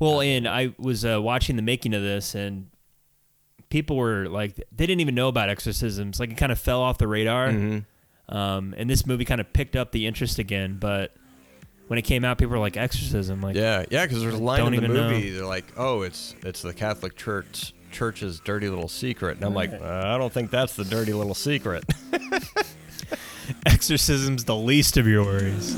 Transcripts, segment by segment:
Well, and I was uh, watching the making of this, and people were like, they didn't even know about exorcisms. Like it kind of fell off the radar. Mm-hmm. Um, and this movie kind of picked up the interest again. But when it came out, people were like, exorcism. Like, Yeah, yeah, because there's a line in the even know. movie. They're like, "Oh, it's it's the Catholic Church Church's dirty little secret," and I'm like, uh, "I don't think that's the dirty little secret." exorcism's the least of your worries.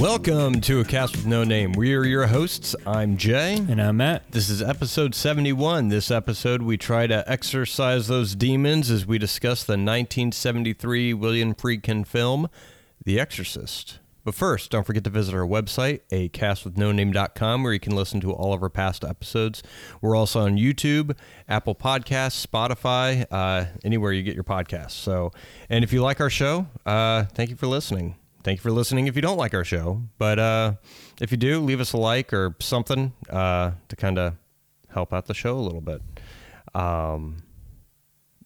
Welcome to a cast with no name. We are your hosts. I'm Jay. And I'm Matt. This is episode 71. This episode, we try to exorcise those demons as we discuss the 1973 William Friedkin film, The Exorcist. But first, don't forget to visit our website, acastwithnoname.com, where you can listen to all of our past episodes. We're also on YouTube, Apple Podcasts, Spotify, uh, anywhere you get your podcasts. So, and if you like our show, uh, thank you for listening. Thank you for listening if you don't like our show. But uh, if you do, leave us a like or something uh, to kind of help out the show a little bit. Um,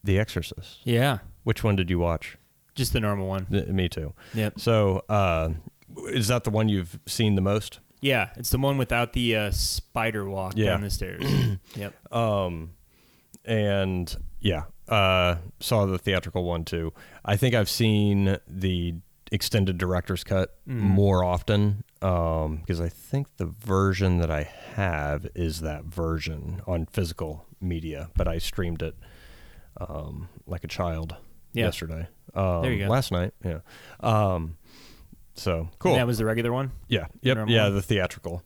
the Exorcist. Yeah. Which one did you watch? Just the normal one. Th- me too. Yep. So, uh, is that the one you've seen the most? Yeah. It's the one without the uh, spider walk Yeah. down the stairs. yep. Um, and yeah, uh, saw the theatrical one too. I think I've seen the extended director's cut more often um, because I think the version that I have is that version on physical media, but I streamed it um, like a child Yeah. yesterday. Um, There you go. Last night, yeah. Um, so cool. And that was the regular one. yeah, yep, normal yeah. one? The theatrical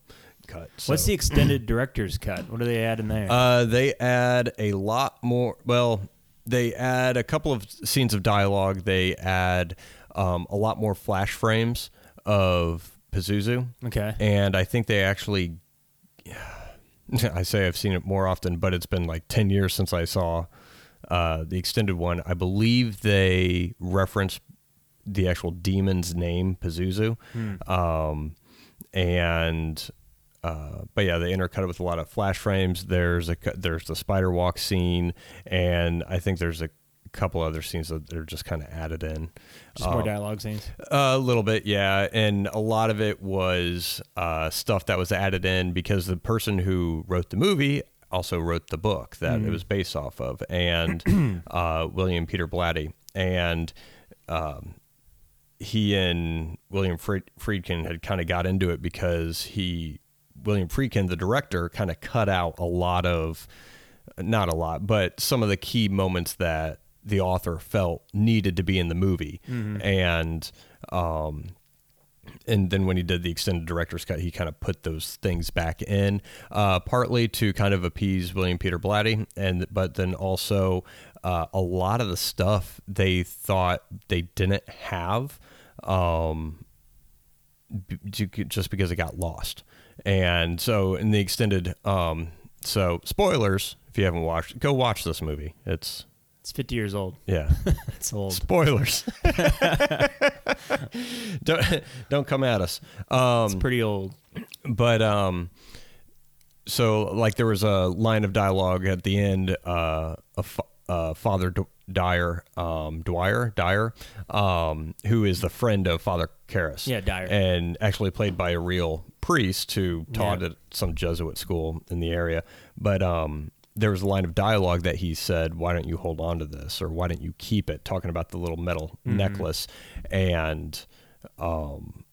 cut. What's the extended director's cut? What do they add in there? uh, they add a lot more. Well, they add a couple of scenes of dialogue. They add um, a lot more flash frames of Pazuzu, okay. and I think they actually. I say I've seen it more often, but it's been like ten years since I saw uh, the extended one. I believe they reference the actual demon's name, Pazuzu, um, and uh, but yeah, they intercut it with a lot of flash frames. There's a there's the spider walk scene, and I think there's a couple other scenes that are just kind of added in. Just more dialogue scenes. A little bit, yeah, and a lot of it was uh, stuff that was added in because the person who wrote the movie also wrote the book that it was based off of, and uh, William Peter Blatty, and um, he and William Friedkin had kind of got into it because he William Friedkin, the director, kind of cut out a lot of not a lot, but some of the key moments that the author felt needed to be in the movie, and um, and then when he did the extended director's cut, he kind of put those things back in, uh, partly to kind of appease William Peter Blatty, and but then also uh, a lot of the stuff they thought they didn't have. Um, b- just because it got lost. And so in the extended, um, so spoilers, if you haven't watched, go watch this movie. It's, It's 50 years old. yeah, It's old. spoilers. don't, don't come at us. Um, It's pretty old. but um so like there was a line of dialogue at the end uh of uh, father D- dyer um dwyer dyer um who is the friend of father Karras. Yeah, Dyer. and actually played by a real priest who taught Yeah. at some jesuit school in the area but um there was a line of dialogue that he said, "Why don't you hold on to this, or why don't you keep it?" Talking about the little metal necklace, and um,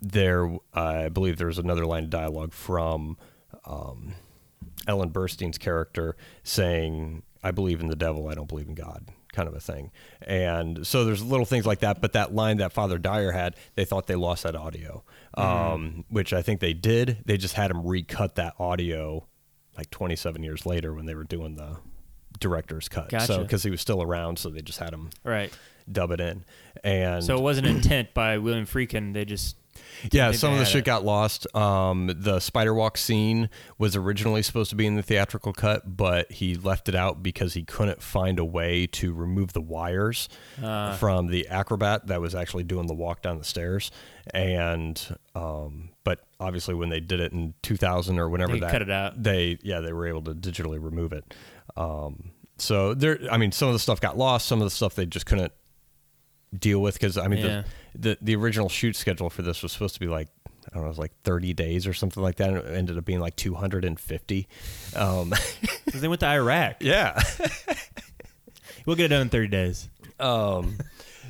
there I believe there was another line of dialogue from um, Ellen Burstyn's character saying, "I believe in the devil, I don't believe in God." kind of a thing. And so there's little things like that, but that line that Father Dyer had, they thought they lost that audio. Um, which I think they did. They just had him recut that audio like 27 years later when they were doing the director's cut. So because he was still around, so they just had him Right. dub it in. And So it wasn't intent by William Friedkin. They just yeah, some of the shit it. got lost. Um, the spider walk scene was originally supposed to be in the theatrical cut, but he left it out because he couldn't find a way to remove the wires Uh. from the acrobat that was actually doing the walk down the stairs. And um, but obviously, when they did it in 2000 or whenever They that cut it out. they yeah they were able to digitally remove it. Um, so there, I mean, some of the stuff got lost. Some of the stuff they just couldn't deal with because I mean Yeah. the, the the original shoot schedule for this was supposed to be like I don't know, it was like 30 days or something like that, and it ended up being like 250. Um, they went to Iraq. yeah. We'll get it done in 30 days. Um,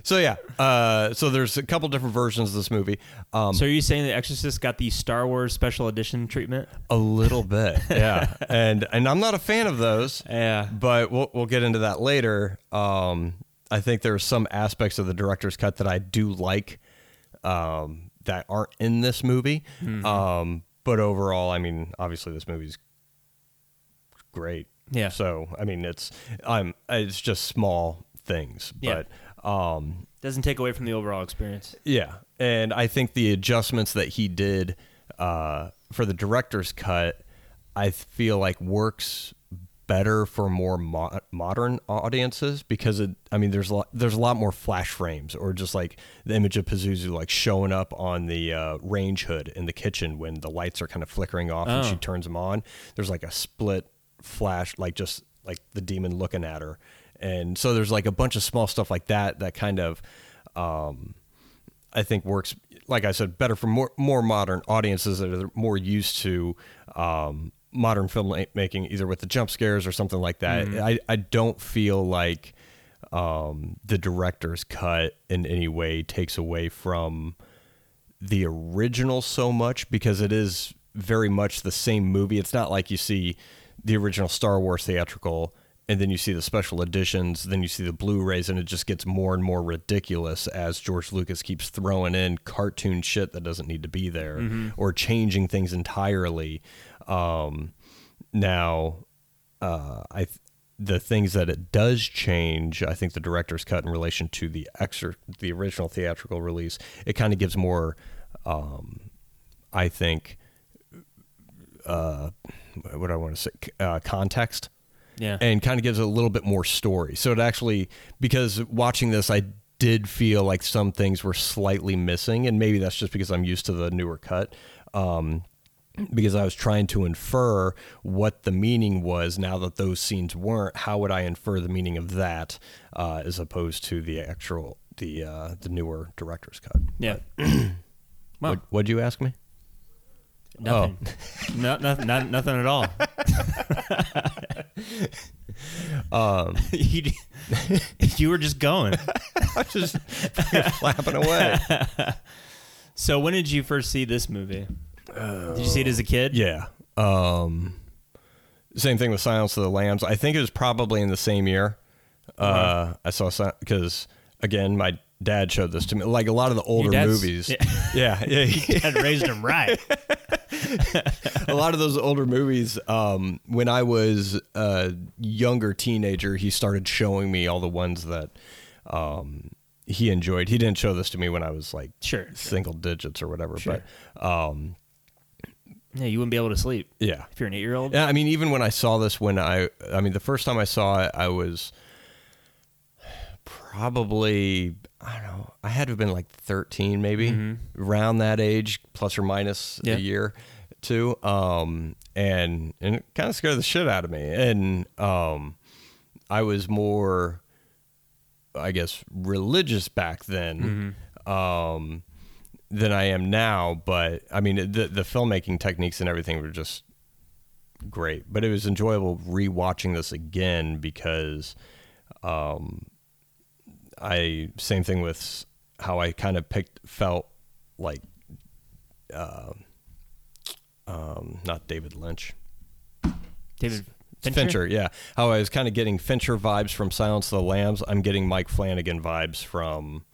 so yeah, uh, so there's a couple different versions of this movie. Um, So are you saying The Exorcist got the Star Wars special edition treatment? a little bit, yeah, and and I'm not a fan of those. Yeah. but we'll we'll get into that later. Um, I think there are some aspects of the director's cut that I do like um, that aren't in this movie. Mm-hmm. Um, but overall, I mean, obviously this movie's great. Yeah. So I mean, it's I'm it's just small things, Yeah. but um, Doesn't take away from the overall experience. yeah, and I think the adjustments that he did uh, for the director's cut, I feel like works better for more mo- modern audiences because it. I mean, there's a lot, there's a lot more flash frames or just like the image of Pazuzu like showing up on the uh, range hood in the kitchen when the lights are kind of flickering off and she Oh. turns them on. There's like a split flash, like just like the demon looking at her, and so there's like a bunch of small stuff like that that kind of. Um, I think works, like I said, better for more more modern audiences that are more used to um, modern filmmaking, either with the jump scares or something like that. I, I don't feel like um, the director's cut in any way takes away from the original so much because it is very much the same movie. It's not like you see the original Star Wars theatrical and then you see the special editions, then you see the Blu-rays and it just gets more and more ridiculous as George Lucas keeps throwing in cartoon shit that doesn't need to be there or changing things entirely. Um, now uh, I th- the things that it does change, I think the director's cut in relation to the extra the original theatrical release, it kind of gives more, um, I think, uh, what do I want to say, uh, context Yeah. and kind of gives it a little bit more story. So it actually, because watching this, I did feel like some things were slightly missing, and maybe that's just because I'm used to the newer cut. Um, because I was trying to infer what the meaning was now that those scenes weren't. How would I infer the meaning of that uh, as opposed to the actual the uh, the newer director's cut? yeah. well, What, what'd you ask me? nothing. no, nothing. Not, nothing at all. Um, you, you were just going. I was just flapping away. So when did you first see this movie? did you see it as a kid? Yeah. Um, same thing with Silence of the Lambs. I think it was probably in the same year. Uh, I saw because again, my dad showed this to me. Like a lot of the older movies. yeah. Yeah, yeah. he- Dad raised him right. a lot of those older movies. Um, when I was a younger teenager, he started showing me all the ones that um, he enjoyed. He didn't show this to me when I was like Sure. single digits or whatever. Sure. But um, Yeah, you wouldn't be able to sleep yeah, if you're an eight-year-old. Yeah, I mean, even when I saw this, when I, I mean, the first time I saw it, I was probably, I don't know, I had to have been like 13, maybe around that age, plus or minus Yeah. a year, two. Um, and and it kind of scared the shit out of me. And um, I was more, I guess, religious back then. Um, than I am now, but I mean the the filmmaking techniques and everything were just great. But it was enjoyable rewatching this again because um I same thing with how I kind of picked felt like uh, um not David Lynch. David Fincher? Fincher. yeah. How I was kind of getting Fincher vibes from Silence of the Lambs. I'm getting Mike Flanagan vibes from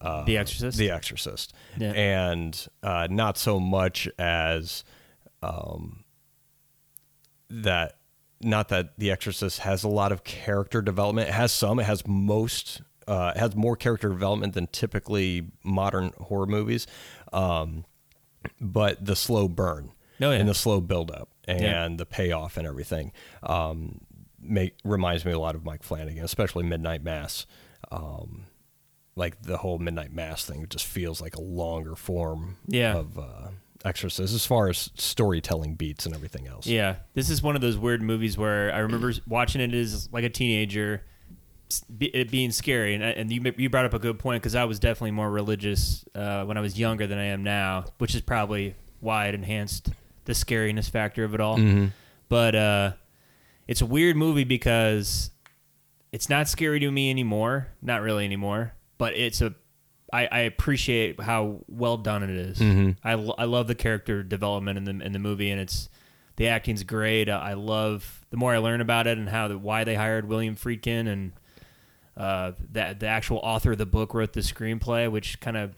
uh, The Exorcist? The Exorcist, Yeah. and uh, not so much as um, that. Not that The Exorcist has a lot of character development. It has some. It has most. Uh, it has more character development than typically modern horror movies. Um, but the slow burn Oh, yeah. and the slow buildup and Yeah. the payoff and everything um, make reminds me a lot of Mike Flanagan, especially Midnight Mass. Um, like the whole Midnight Mass thing just feels like a longer form Yeah. of uh, Exorcist as far as storytelling beats and everything else. Yeah, this is one of those weird movies where I remember watching it as like a teenager, it being scary, and, and you you brought up a good point because I was definitely more religious uh, when I was younger than I am now, which is probably why it enhanced the scariness factor of it all. But uh, it's a weird movie because it's not scary to me anymore, not really anymore. But it's a I, I appreciate how well done it is. I, lo- I love the character development in the in the movie, and it's the acting's great. I I love the more I learn about it and how the, why they hired William Friedkin and uh, that the actual author of the book wrote the screenplay, which kind of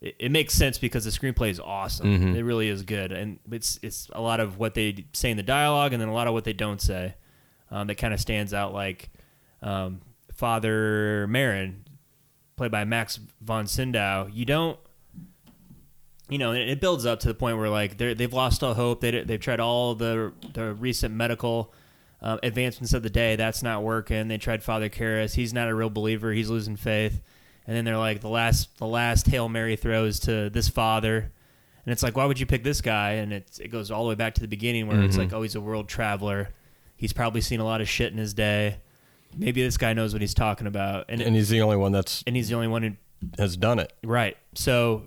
it, it makes sense because the screenplay is awesome. It really is good, and it's it's a lot of what they say in the dialogue, and then a lot of what they don't say um, that kind of stands out. Like um, Father Marin, played by Max von Sydow. You don't you know, and it builds up to the point where like they they've lost all hope. They they've tried all the the recent medical uh, advancements of the day. That's not working. They tried Father Karras. He's not a real believer. He's losing faith. And then they're like the last the last hail mary throws to this father, and it's like why would you pick this guy? And it it goes all the way back to the beginning where it's like oh he's a world traveler. He's probably seen a lot of shit in his day. Maybe this guy knows what he's talking about, and And he's the only one that's and he's the only one who has done it. Right. So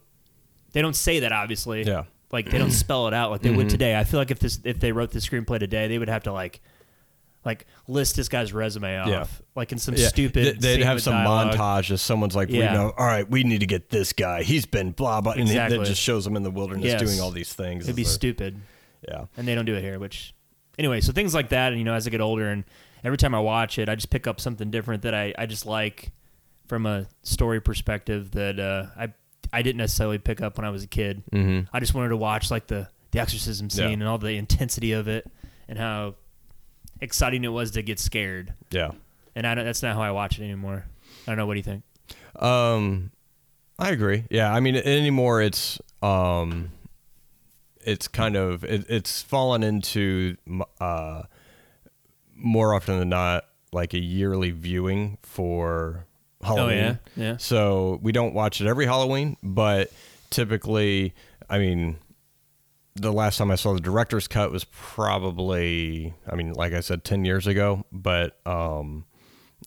they don't say that obviously. Yeah. Like they don't spell it out like they would today. I feel like if this if they wrote the screenplay today, they would have to like like list this guy's resume off Yeah. like in some Yeah, stupid. th- They'd have some dialogue. montage as someone's like, Yeah. we know, all right, we need to get this guy. He's been blah blah, and Exactly. that just shows him in the wilderness Yes. doing all these things. It'd be stupid, Yeah. and they don't do it here. Which anyway, so things like that, and you know, as I get older, and every time I watch it, I just pick up something different that I I just like from a story perspective that uh, I I didn't necessarily pick up when I was a kid. Mm-hmm. I just wanted to watch like the the exorcism scene Yeah. and all the intensity of it and how exciting it was to get scared. Yeah. And I don't, that's not how I watch it anymore. I don't know. What do you think? Um, I agree. Yeah, I mean, anymore it's um, it's kind of it, it's fallen into uh, more often than not like a yearly viewing for Halloween. Oh yeah, yeah. So we don't watch it every Halloween, but typically, I mean, the last time I saw the director's cut was probably, I mean, like I said, 10 years ago, but, um,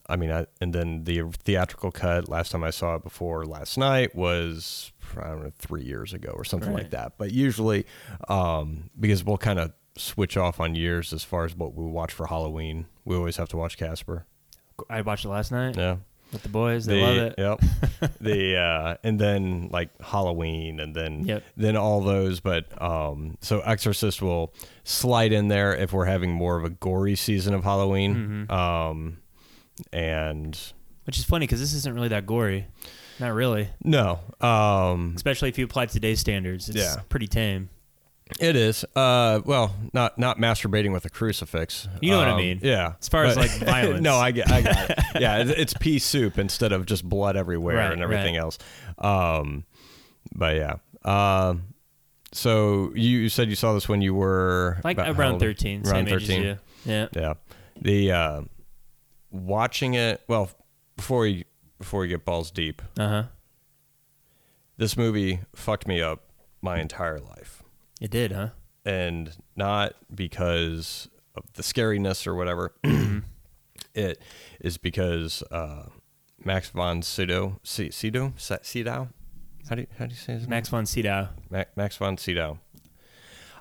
I mean, I, and then the theatrical cut last time I saw it before last night was, I don't know, three years ago or something like that. But usually, um, because we'll kind of switch off on years as far as what we watch for Halloween, we always have to watch Casper. I watched it last night Yeah with the boys. They the, love it. Yep. the uh, and then like Halloween and then Yep. then all those. But um, so Exorcist will slide in there if we're having more of a gory season of Halloween. Mm-hmm. Um, and Which is funny because this isn't really that gory. Not really, no, um, especially if you apply today's standards. It's Yeah. pretty tame. It is. Uh, well, not not masturbating with a crucifix. You know what I Um, mean. Yeah. As far as, like, violence. no, I get, I got it. Yeah, it- it's pea soup instead of just blood everywhere Right, and everything right. else. Um, but yeah. Um, so you, said you saw this when you were Like around thirteen, Around same age as 13. you. Yeah. Yeah. The uh, watching it. Well, before you before you get balls deep, Uh huh. this movie fucked me up my entire life. It did, huh? and not because of the scariness or whatever. it is because uh, Max von Sydow, C- Sydow, Sydow. How do you, how do you say his name? Max von Sydow. Ma- Max von Sydow.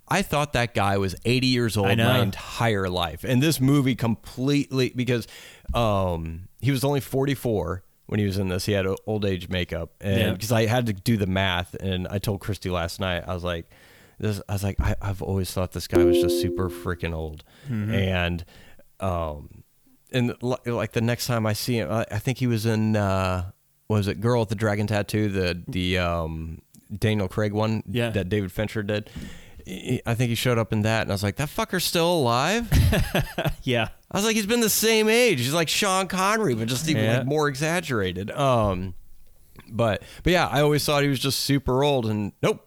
I thought that guy was 80 years old my entire life, and this movie completely because um, he was only 44 when he was in this. He had old age makeup, and Yeah. because I had to do the math, and I told Christy last night, I was like, this, I was like, I, I've always thought this guy was just super freaking old, Mm-hmm. and um, and li- like the next time I see him, I, I think he was in uh, was it Girl with the Dragon Tattoo, the the um, Daniel Craig one Yeah. that David Fincher did. I think he showed up in that, and I was like, that fucker's still alive. Yeah. I was like, he's been the same age. He's like Sean Connery, but just even Yeah. like more exaggerated. Um, but but yeah, I always thought he was just super old, and nope.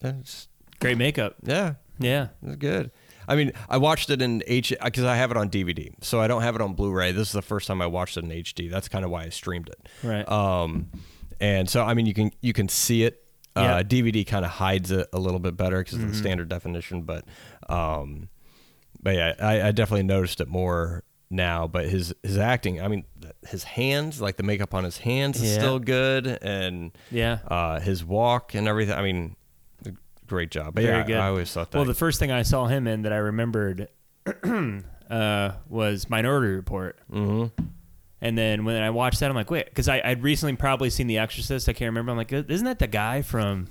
That's, Great makeup. yeah, Yeah. it was good. I mean, I watched it in H because I have it on DVD, so I don't have it on Blu-ray. This is the first time I watched it in HD. That's kind of why I streamed it. Right. Um, and so I mean, you can you can see it. Yeah. Uh, DVD kind of hides it a little bit better because of Mm-hmm. the standard definition, but um, but yeah, I, I definitely noticed it more now, but his his acting, I mean, his hands, like the makeup on his hands, is Yeah. still good, and Yeah. uh, his walk and everything. I mean, great job. Very yeah, good. I always thought that. Well, the first thing I saw him in that I remembered uh, was Minority Report. hmm And then when I watched that, I'm like, wait, because I'd recently probably seen The Exorcist. I can't remember. I'm like, isn't that the guy from?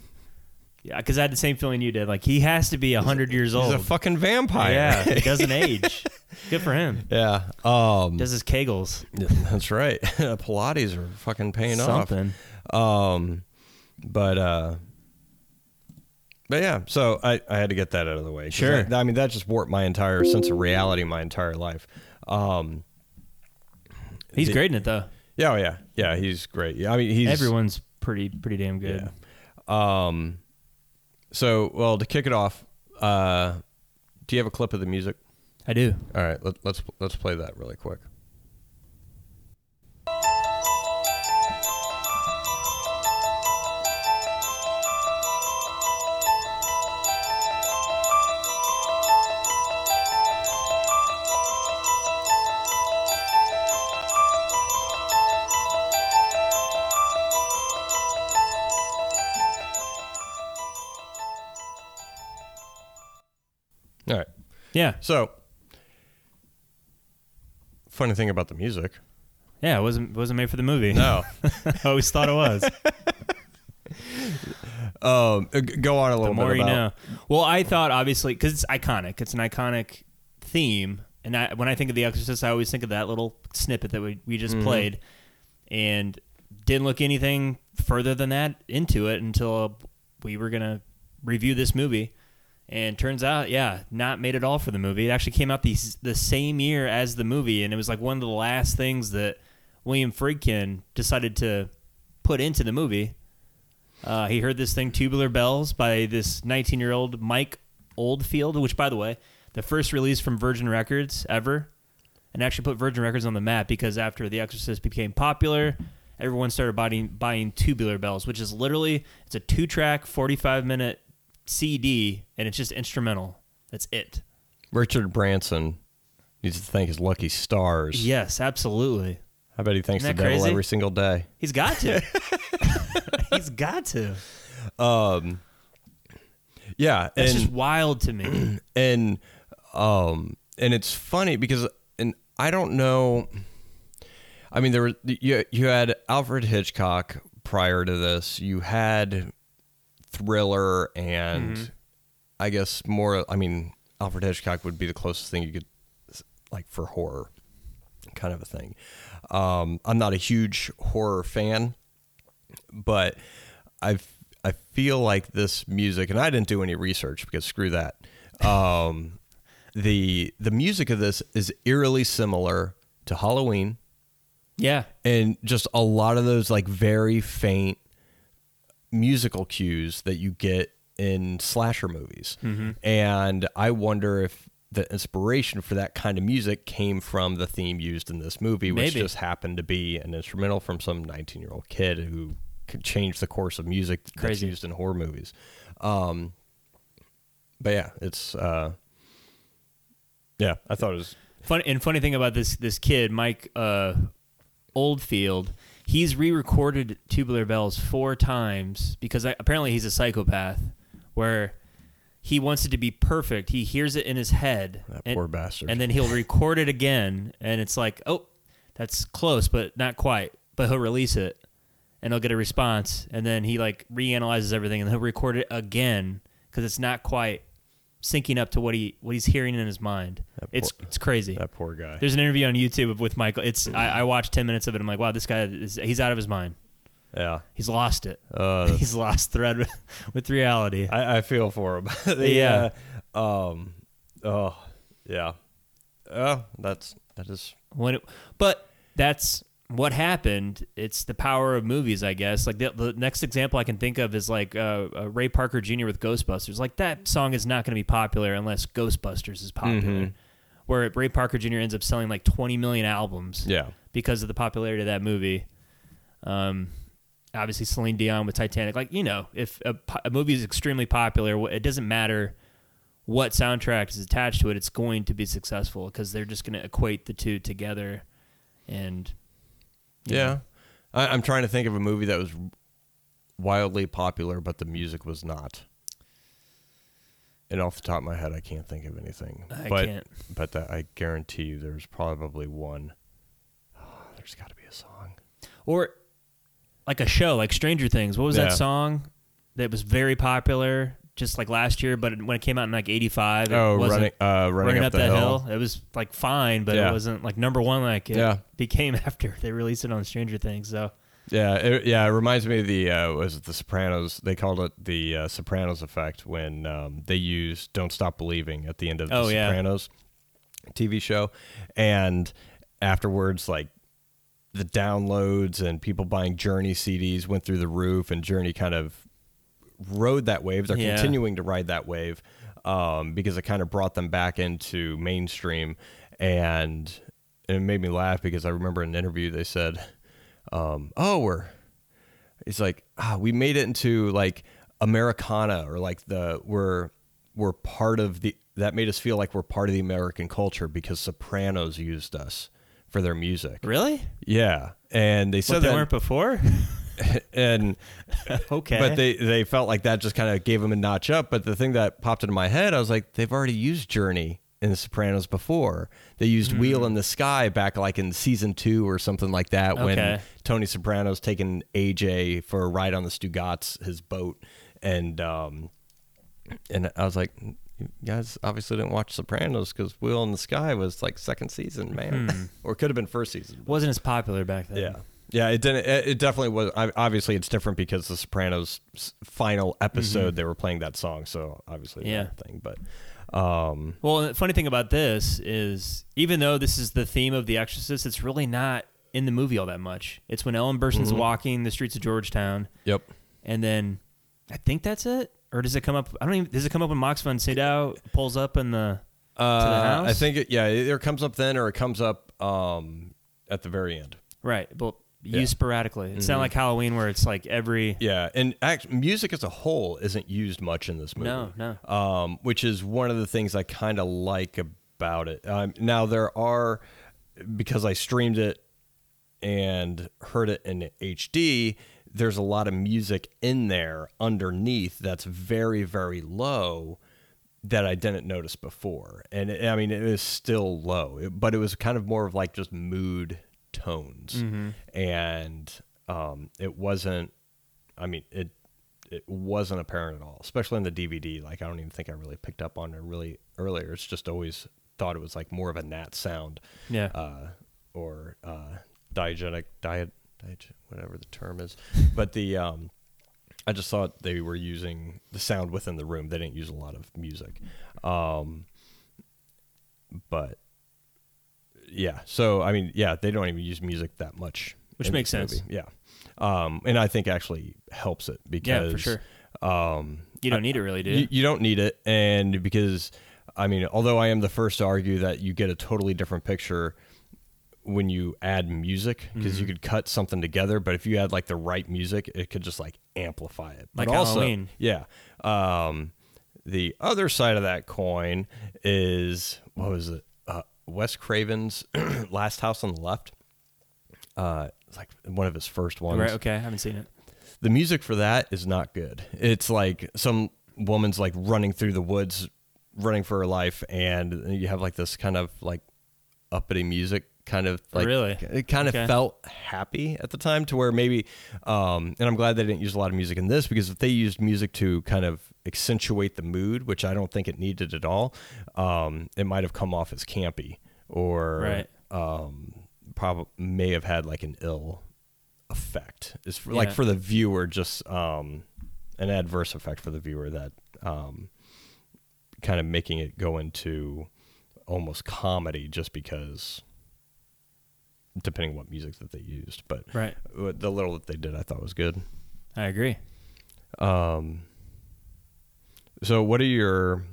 Yeah, because I had the same feeling you did. Like he has to be hundred years old. He's a fucking vampire. yeah, he doesn't age. Good for him. yeah. Um, Does his kegels that's right. Pilates are fucking paying something? off. Um, but uh, but yeah. So I I had to get that out of the way. Sure. that- I mean, that just warped my entire sense of reality, my entire life. Um, He's the- great in it though. Yeah, oh, yeah, yeah. He's great. Yeah, I mean, he's Everyone's pretty pretty damn good. Yeah. Um. So, well, to kick it off, uh, do you have a clip of the music? I do. All right, let, let's let's play that really quick. Yeah, So, funny thing about the music. yeah. It wasn't wasn't made for the movie. No. I always thought it was. um. Go on a the little more bit you know. Well, I thought obviously because it's iconic. It's an iconic theme, and I, when I think of The Exorcist, I always think of that little snippet that we we just Mm-hmm. played, and didn't look anything further than that into it until we were gonna review this movie. And turns out, yeah, not made at all for the movie. It actually came out the the same year as the movie, and it was like one of the last things that William Friedkin decided to put into the movie. Uh, he heard this thing, Tubular Bells, by this 19 year old Mike Oldfield, which, by the way, the first release from Virgin Records ever, and actually put Virgin Records on the map because after The Exorcist became popular, everyone started buying, buying Tubular Bells, which is literally it's a two track, 45 minute CD, and it's just instrumental. That's it. Richard Branson needs to thank his lucky stars. Yes, absolutely. I bet he thanks Isn't the that devil crazy? every single day. He's got to. He's got to. Um. Yeah, That's and just wild to me. and um and it's funny because and I don't know I mean there was you you had Alfred Hitchcock prior to this you had thriller and I guess more I mean Alfred Hitchcock would be the closest thing you could like for horror kind of a thing um I'm not a huge horror fan but I I feel like this music, and I didn't do any research because screw that. Um, the the music of this is eerily similar to Halloween, Yeah. and just a lot of those like very faint musical cues that you get in slasher movies. And I wonder if the inspiration for that kind of music came from the theme used in this movie, which Maybe. just happened to be an instrumental from some 19 year old kid who could change the course of music that's Crazy. used in horror movies. Um, but yeah, it's uh, yeah, I thought it was Funny and funny thing about this this kid, Mike uh, Oldfield, he's re-recorded Tubular Bells four times because I, apparently he's a psychopath, where he wants it to be perfect. He hears it in his head, that and, poor bastard. and then he'll record it again, and it's like, oh, that's close, but not quite. But he'll release it, and he'll get a response, and then he like reanalyzes everything, and he'll record it again because it's not quite syncing up to what he what he's hearing in his mind. That It's it's crazy. that poor guy. There's an interview on YouTube with Michael. It's I, I watched ten minutes of it. I'm like, wow, this guy is he's out of his mind. Yeah, He's lost it. uh, He's lost thread with, with reality. I, I feel for him. The, Yeah. uh, um. Oh. Yeah. Oh, that's that is. When it, but that's what happened. It's the power of movies, I guess. Like the, the next example I can think of is like uh, uh, Ray Parker Jr. with Ghostbusters. Like that song is not going to be popular unless Ghostbusters is popular. Mhm. Where Ray Parker Jr. ends up selling like 20 million albums. Yeah. because of the popularity of that movie. Um, obviously Celine Dion with Titanic. Like you know, if a, a movie is extremely popular, it doesn't matter what soundtrack is attached to it, it's going to be successful because they're just going to equate the two together. And Yeah. I, I'm trying to think of a movie that was wildly popular, but the music was not. And off the top of my head, I can't think of anything. I but can't. but that I guarantee you, there's probably one. Ah, there's got to be a song. or like a show like Stranger Things. What was Yeah. that song that was very popular just like last year? But when it came out in like '85, it Oh, wasn't running, uh, running, up, the that hill. hill. It was like fine, but Yeah. it wasn't like number one like it Yeah. became after they released it on Stranger Things. So Yeah, it, yeah. It reminds me of the uh, was it the Sopranos? They called it the uh, Sopranos effect when um, they used "Don't Stop Believing" at the end of the Oh, yeah. Sopranos TV show, and afterwards, like the downloads and people buying Journey CDs went through the roof, and Journey kind of rode that wave. They're Yeah. continuing to ride that wave um, because it kind of brought them back into mainstream, and it made me laugh because I remember in an interview they said, um, "Oh, we're," it's like, ah, we made it into like Americana or like the we're we're part of the that made us feel like we're part of the American culture because Sopranos used us for their music. really, Yeah, and they what said they that, weren't before. and okay, but they they felt like that just kind of gave them a notch up. But the thing that popped into my head, I was like, they've already used Journey in The Sopranos before. They used Wheel in the Sky back like in season two or something like that when Tony Soprano's taking AJ for a ride on the Stugots, his boat, and um, and I was like. You guys obviously didn't watch Sopranos because Wheel in the Sky was like second season, man, or it could have been first season. wasn't as popular back then. Yeah. Yeah, it didn't. It it definitely was. Obviously, it's different because the Sopranos' final episode they were playing that song, so obviously Yeah. thing. But um, Well, the funny thing about this is, even though this is the theme of The Exorcist, it's really not in the movie all that much. It's when Ellen Burstyn's Mm-hmm. walking the streets of Georgetown, yep, and then I think that's it. Or does it come up? I don't even. Does it come up when Max von Sydow pulls up in the? uh, house? I think it. Yeah, it either comes up then or it comes up um, at the very end. Right, but used Yeah. Mm-hmm. sporadically. It's not like Halloween where it's like every. Yeah, and act, music as a whole isn't used much in this movie. No, no. Um, which is one of the things I kind of like about it. Um, now there are because I streamed it and heard it in HD. There's a lot of music in there underneath that's very very low that I didn't notice before, and it, I mean it is still low, it- but it was kind of more of like just mood tones, and um, it wasn't. I mean it it wasn't apparent at all, especially in the DVD. Like I don't even think I really picked up on it really earlier. It's just always thought it was like more of a nat sound, Yeah. uh, or uh, diegetic diet, diet, whatever the term is. But the um, I just thought they were using the sound within the room. They didn't use a lot of music, um, but yeah. So I mean, yeah, they don't even use music that much, Which makes sense. movie. Yeah, um, and I think actually helps it because Yeah, for sure. Um, you don't need it really, do you? you, you don't need it, and because I mean, although I am the first to argue that you get a totally different picture when you add music because Mm-hmm. you could cut something together, but if you add like the right music, it could just like amplify it. But Like also, Halloween. yeah. Um, the other side of that coin is what was it? Uh, Wes Craven's Last House on the Left. Uh, it's like one of his first ones right. Okay. I haven't seen it. the music for that is not good. It's like some woman's like running through the woods, running for her life, and you have like this kind of like uppity music, kind of like Really? It kind of Okay. felt happy at the time to where maybe, um, and I'm glad they didn't use a lot of music in this because if they used music to kind of accentuate the mood, which I don't think it needed at all, um, it might have come off as campy or Right. um, probably may have had like an ill effect. It's for, like for the viewer, just um, an adverse effect for the viewer that um, kind of making it go into almost comedy just because depending what music that they used but Right. the little that they did i thought was good I agree. um so what are your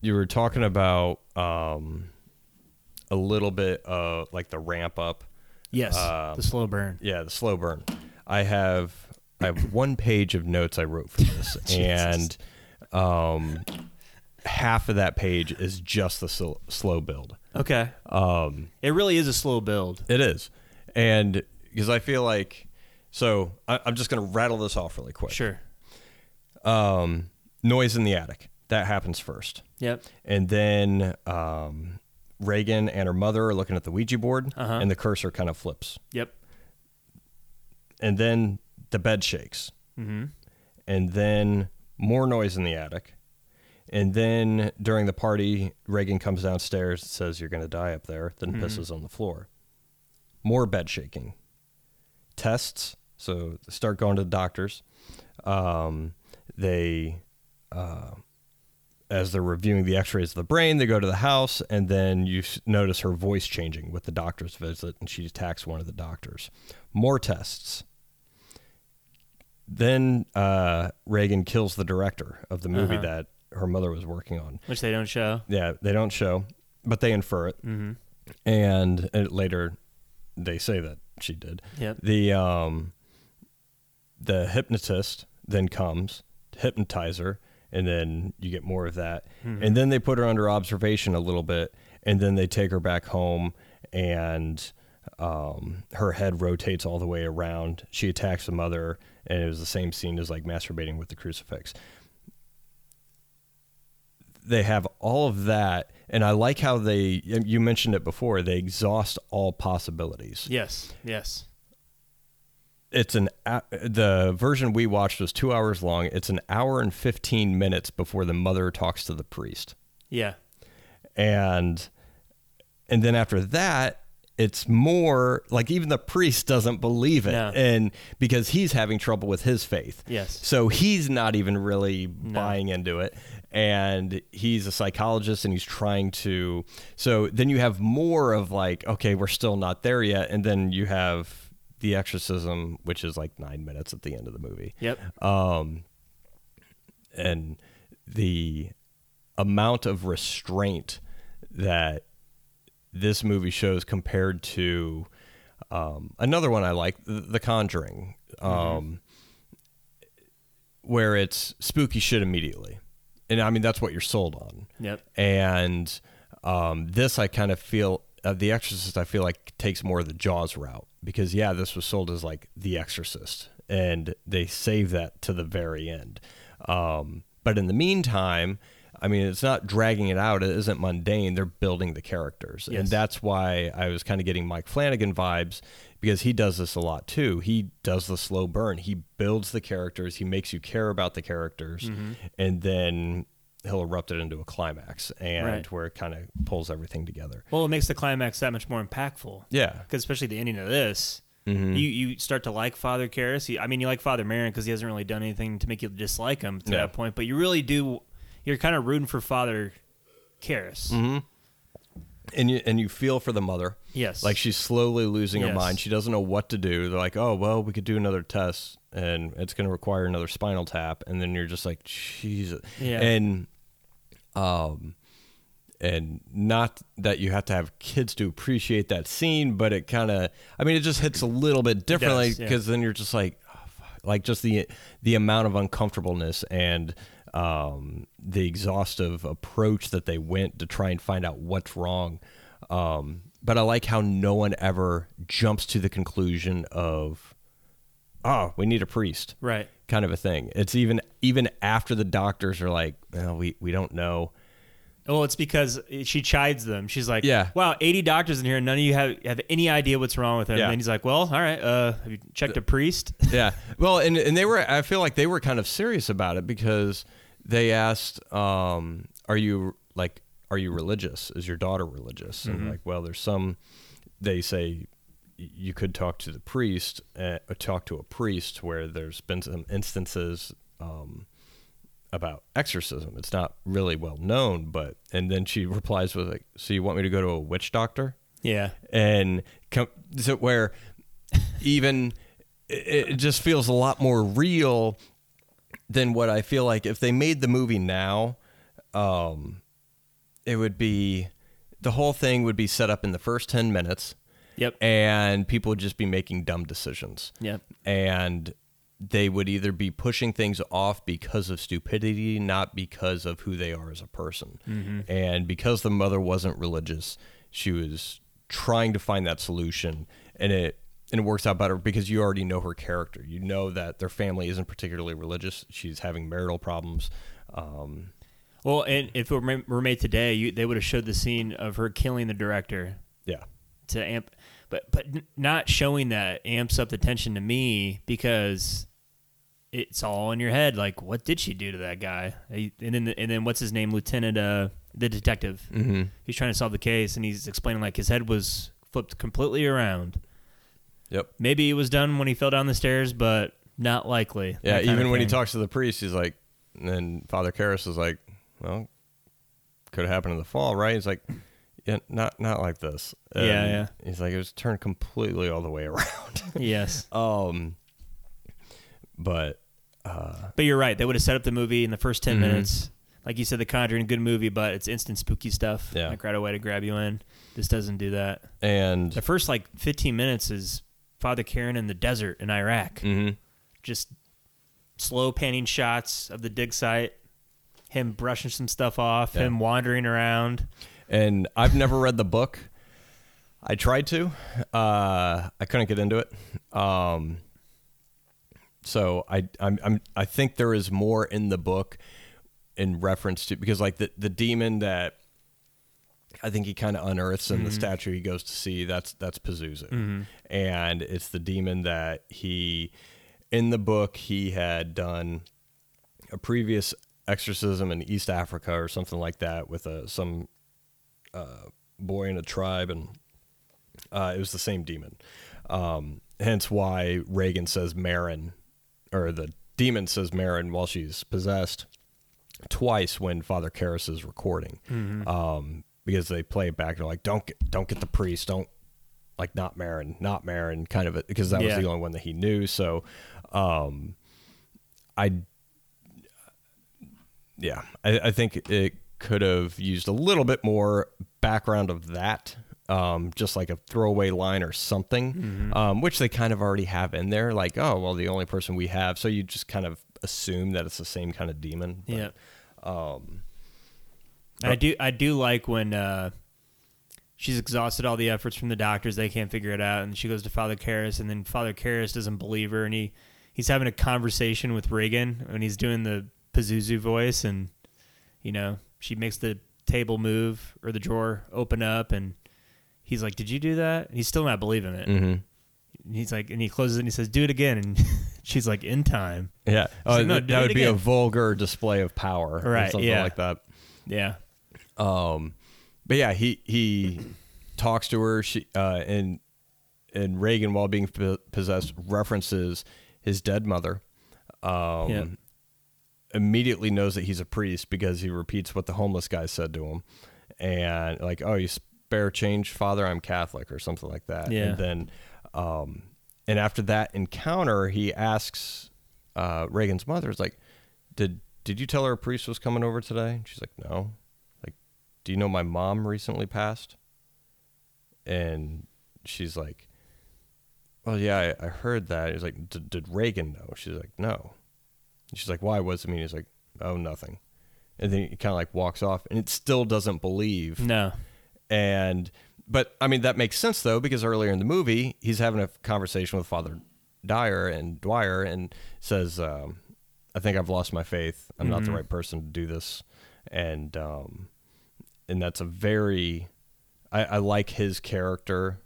you were talking about um a little bit of like the ramp up Yes. Um, the slow burn. yeah the slow burn i have i have one page of notes i wrote for this and um, half of that page is just the sl- slow build. Okay. Um, It really is a slow build. it is, and because I feel like, so I, I'm just going to rattle this off really quick. Sure. Um, noise in the attic that happens first, Yep. and then um, Regan and her mother are looking at the Ouija board, Uh-huh. and the cursor kind of flips, Yep. and then the bed shakes, Mm-hmm. and then more noise in the attic. And then during the party, Regan comes downstairs and says, You're going to die up there, then pisses on the floor. More bed shaking. Tests. So start going to the doctors. Um, they, uh, as they're reviewing the x rays of the brain, they go to the house, and then you s- notice her voice changing with the doctor's visit, and she attacks one of the doctors. More tests. Then uh, Regan kills the director of the movie Uh-huh. that her mother was working on. Which they don't show. Yeah, they don't show, but they infer it, Mm-hmm. and later they say that she did. Yep. The um, the hypnotist then comes to hypnotize her, and then you get more of that, and then they put her under observation a little bit, and then they take her back home, and um, her head rotates all the way around. She attacks the mother, and it was the same scene as like masturbating with the crucifix. They have all of that, and I like how they. You mentioned it before. They exhaust all possibilities Yes. Yes. it's an the version we watched was two hours long. It's an hour and fifteen minutes before the mother talks to the priest, Yeah. and and then after that, it's more like even the priest doesn't believe it, No. and because he's having trouble with his faith, Yes. so he's not even really buying into it. And he's a psychologist and he's trying to. So then you have more of like, okay, we're still not there yet. And then you have The Exorcism, which is like nine minutes at the end of the movie. Yep. Um, and the amount of restraint that this movie shows compared to um, another one I like, The, the Conjuring, um, where it's spooky shit immediately. And I mean, that's what you're sold on. Yep. And um, this, I kind of feel, uh, The Exorcist, I feel like takes more of the Jaws route because, yeah, this was sold as like The Exorcist, and they save that to the very end. Um, but in the meantime, I mean, it's not dragging it out. It isn't mundane. They're building the characters. And that's why I was kind of getting Mike Flanagan vibes because he does this a lot too. He does the slow burn. He builds the characters. He makes you care about the characters. Mm-hmm. And then he'll erupt it into a climax and Right. where it kind of pulls everything together. Well, it makes the climax that much more impactful. Yeah. Because especially the ending of this, Mm-hmm. you you start to like Father Karras. I mean, you like Father Marin because he hasn't really done anything to make you dislike him to Yeah. that point. But you really do. You're kind of rooting for Father Karras. Mm-hmm. And you and you feel for the mother. Yes. Like she's slowly losing her mind. She doesn't know what to do. They're like, "Oh, well, we could do another test and it's going to require another spinal tap." And then you're just like, "Jesus." Yeah. And um and not that you have to have kids to appreciate that scene, but it kind of I mean, it just hits a little bit differently does, yeah. because then you're just like oh, fuck. like just the the amount of uncomfortableness and um, the exhaustive approach that they went to try and find out what's wrong. Um, but I like how no one ever jumps to the conclusion of, oh, we need a priest, right. kind of a thing. It's even even after the doctors are like, well, we we don't know. Well, it's because she chides them. She's like, Yeah. wow, 80 doctors in here, and none of you have, have any idea what's wrong with him." Yeah. And he's like, "Well, all right, uh, have you checked a priest?" yeah. Well, and and they were. I feel like they were kind of serious about it because they asked, um, "Are you like, are you religious? Is your daughter religious?" And like, well, there's some. They say you could talk to the priest, uh, talk to a priest, where there's been some instances. Um, about exorcism. It's not really well known, but and then she replies with like, "So you want me to go to a witch doctor?" yeah. and com- so where even it, it just feels a lot more real than what I feel like if they made the movie now, um, it would be the whole thing would be set up in the first ten minutes, Yep. and people would just be making dumb decisions, Yep. and they would either be pushing things off because of stupidity, not because of who they are as a person. Mm-hmm. And because the mother wasn't religious, she was trying to find that solution, and it and it works out better because you already know her character. You know that their family isn't particularly religious. She's having marital problems. Um, Well, and if it were made today, you, they would have showed the scene of her killing the director yeah, to amp, but but not showing that amps up the tension to me because it's all in your head. Like, what did she do to that guy? And then and then what's his name, Lieutenant, uh, the detective. mm-hmm. He's trying to solve the case, and he's explaining like his head was flipped completely around. yep. Maybe it was done when he fell down the stairs, but not likely. Yeah, even when he talks to the priest, he's like, and then Father Karras is like, well, could have happened in the fall, right? He's like, yeah, not not like this. Yeah, yeah. He's like, it was turned completely all the way around. Yes, um, but uh, but you're right. They would have set up the movie in the first 10 Mhm. minutes. Like you said, The Conjuring, good movie, but it's instant spooky stuff. Yeah. like right away to grab you in. This doesn't do that. and The first like 15 minutes is Father Karen in the desert in Iraq. mhm. Just slow panning shots of the dig site, him brushing some stuff off, Yeah. him wandering around. And I've never read the book. I tried to, uh, I couldn't get into it. Um, so I I'm, I'm I think there is more in the book in reference to because like the the demon that I think he kind of unearths in the statue he goes to see that's that's Pazuzu, and it's the demon that he in the book he had done a previous exorcism in East Africa or something like that with a some uh, boy in a tribe, and uh, it was the same demon. Um, hence why Regan says Merrin, or the demon says Merrin while she's possessed twice when Father Karras is recording, um, because they play it back. And they're like, "Don't get, don't get the priest, don't like not Merrin, not Merrin," kind of it, because that Yeah. was the only one that he knew. So, um, I yeah, I, I think it could have used a little bit more background of that, um, just like a throwaway line or something, um, which they kind of already have in there. Like, oh, well, the only person we have, so you just kind of assume that it's the same kind of demon. But, Yeah. Um, I do I do like when uh, she's exhausted all the efforts from the doctors, they can't figure it out, and she goes to Father Karras, and then Father Karras doesn't believe her, and he he's having a conversation with Regan and he's doing the Pazuzu voice, and you know she makes the table move or the drawer open up, and he's like, "Did you do that?" And he's still not believing it. mhm. He's like, and he closes it and he says, "Do it again," and she's like, "In time." Yeah. Oh, like, "No, that would be a vulgar display of power, or Right, something yeah. like that. Yeah. Um, but yeah, he he talks to her. She uh, and and Regan, while being possessed, references his dead mother. Um, Yeah. Immediately knows that he's a priest because he repeats what the homeless guy said to him, and like, "Oh, you spare change, Father? I'm Catholic," or something like that. Yeah. And then, um, and after that encounter, he asks uh, Regan's mother, "Is like, did did you tell her a priest was coming over today?" And she's like, "No." Like, do you know my mom recently passed? And she's like, "Well, yeah, I, I heard that." He's like, "Did did Regan know?" She's like, "No." And she's like, "Why? What's it mean?" He's like, "Oh, nothing." And then he kind of like walks off, and it still doesn't believe. No. And but I mean that makes sense though because earlier in the movie he's having a conversation with Father Dyer and Dwyer and says, um, "I think I've lost my faith. I'm not the Mhm. right person to do this," and um, and that's a very I, I like his character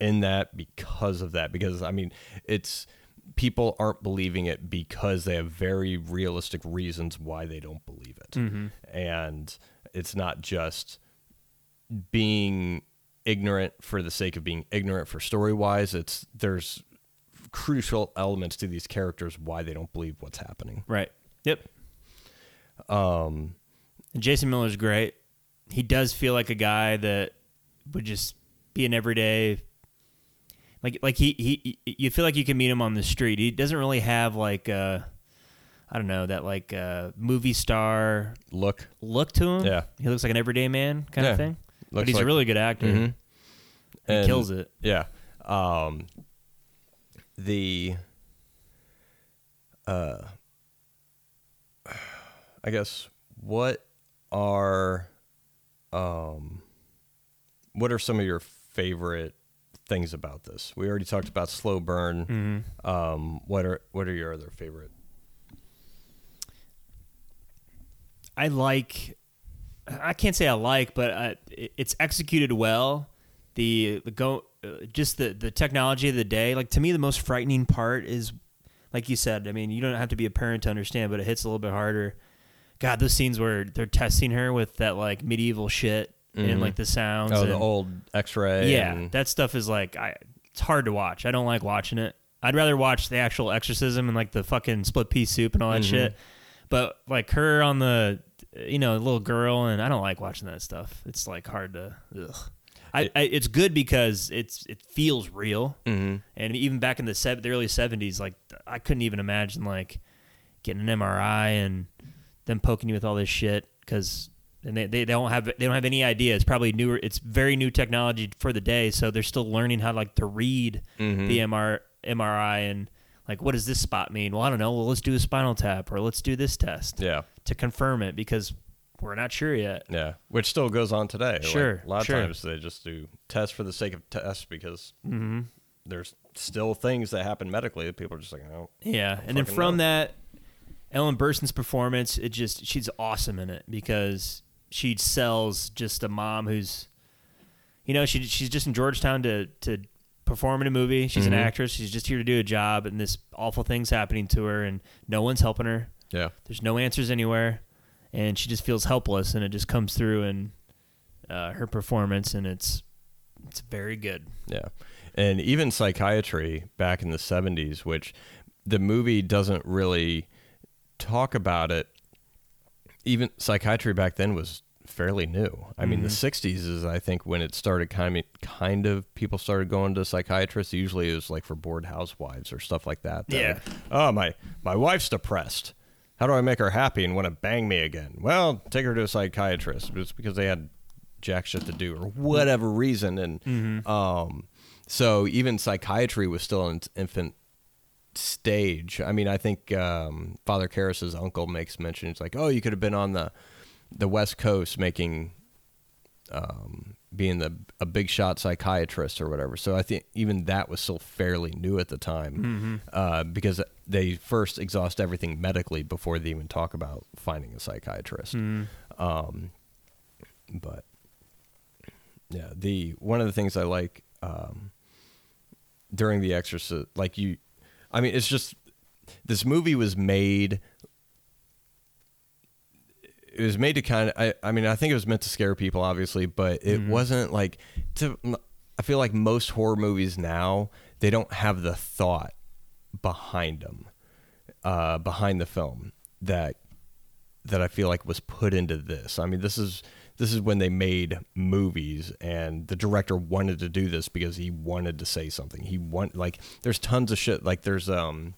in that because of that because I mean it's people aren't believing it because they have very realistic reasons why they don't believe it Mm-hmm. and it's not just being ignorant for the sake of being ignorant for story wise it's there's crucial elements to these characters why they don't believe what's happening Right. Yep. um Jason Miller's great. He does feel like a guy that would just be an everyday like like he, he you feel like you can meet him on the street. He doesn't really have like uh I don't know, that like uh movie star look look to him. Yeah. He looks like an everyday man kind Yeah. of thing. But he's like- a really good actor. Mhm. He And- kills it. yeah um the uh, I guess what are um, what are some of your favorite things about this? We already talked about slow burn. Mm-hmm. Um, what are what are your other favorite? I like. I can't say I like, but uh, it- it's executed well. The the go uh, just the the technology of the day. Like to me, the most frightening part is, like you said. I mean, you don't have to be a parent to understand, but it hits a little bit harder. God, those scenes where they're testing her with that like medieval shit and Mhm. like the sounds. Oh, the old X-ray. yeah, and- that stuff is like I. It's hard to watch. I don't like watching it. I'd rather watch the actual exorcism and like the fucking split pea soup and all that Mhm. shit. But like her on the, you know, little girl, and I don't like watching that stuff. It's like hard to. Ugh. I, I it's good because it's it feels real, Mhm. and even back in the, sev- the early seventies, like I couldn't even imagine like getting an MRI and them poking you with all this shit because and they, they, don't have they don't have any idea. It's probably newer. It's very new technology for the day, so they're still learning how to like to read Mhm. the MR, MRI and like what does this spot mean? Well, I don't know. Well, let's do a spinal tap or let's do this test yeah, to confirm it because we're not sure yet. yeah, which still goes on today. Like, Sure, a lot of sure. times they just do tests for the sake of tests because hmm there's still things that happen medically that people are just like, oh, Yeah, and then from know. that, Ellen Burstyn's performance, it just she's awesome in it because she sells just a mom who's, you know, she she's just in Georgetown to to perform in a movie. She's Mhm. an actress. She's just here to do a job, and this awful thing's happening to her, and no one's helping her. yeah, There's no answers anywhere, and she just feels helpless, and it just comes through in uh, her performance, and it's it's very good. Yeah. And even psychiatry back in the 70s, which the movie doesn't really talk about it. Even psychiatry back then was fairly new. I mean, the Mhm. 60s is, I think, when it started kind of, kind of people started going to psychiatrists. Usually it was like for bored housewives or stuff like that. that Yeah. would, oh, my, my wife's depressed. How do I make her happy and want to bang me again? Well, take her to a psychiatrist. It's because they had jack shit to do or whatever reason. And um, so even psychiatry was still in its infant stage. I mean, I think um, Father Karras's uncle makes mention. It's like, oh, you could have been on the the West Coast making, um, being the a big shot psychiatrist or whatever. So I think even that was still fairly new at the time uh, because they first exhaust everything medically before they even talk about finding a psychiatrist. Um, but yeah, the one of the things I like um, during the Exorcist, like you, I mean, it's just this movie was made. It was made to kind of. I, I mean, I think it was meant to scare people, obviously, but it wasn't like to. I feel like most horror movies now they don't have the thought behind them, uh, behind the film that that I feel like was put into this. I mean, this is this is when they made movies, and the director wanted to do this because he wanted to say something. He want like there's tons of shit. Like there's um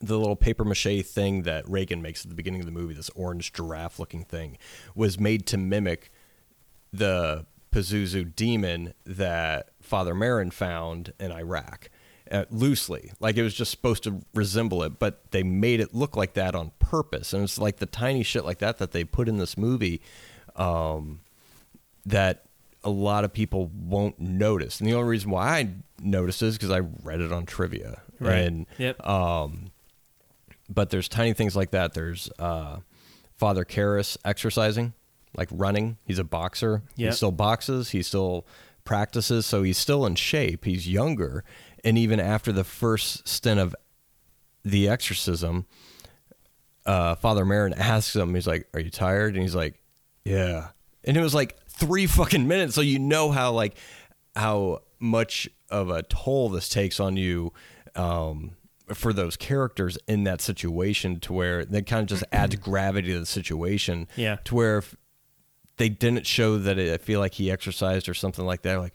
the little paper mache thing that Regan makes at the beginning of the movie, this orange giraffe looking thing, was made to mimic the Pazuzu demon that Father Merrin found in Iraq. Uh, loosely, like it was just supposed to resemble it, but they made it look like that on purpose, and it's like the tiny shit like that that they put in this movie um, that a lot of people won't notice. And the only reason why I noticed is because I read it on trivia, Right. And Yep. um, but there's tiny things like that. There's uh, Father Karras exercising, like running. He's a boxer. Yep. He still boxes. He still practices, so he's still in shape. He's younger, and even after the first stint of the exorcism, uh, Father Merrin asks him, he's like, "Are you tired?" And he's like, "Yeah." And it was like three fucking minutes, so you know how like how much of a toll this takes on you um, for those characters in that situation, to where they kind of just adds gravity to the situation. Yeah. To where if they didn't show that it, I feel like he exercised or something like that, like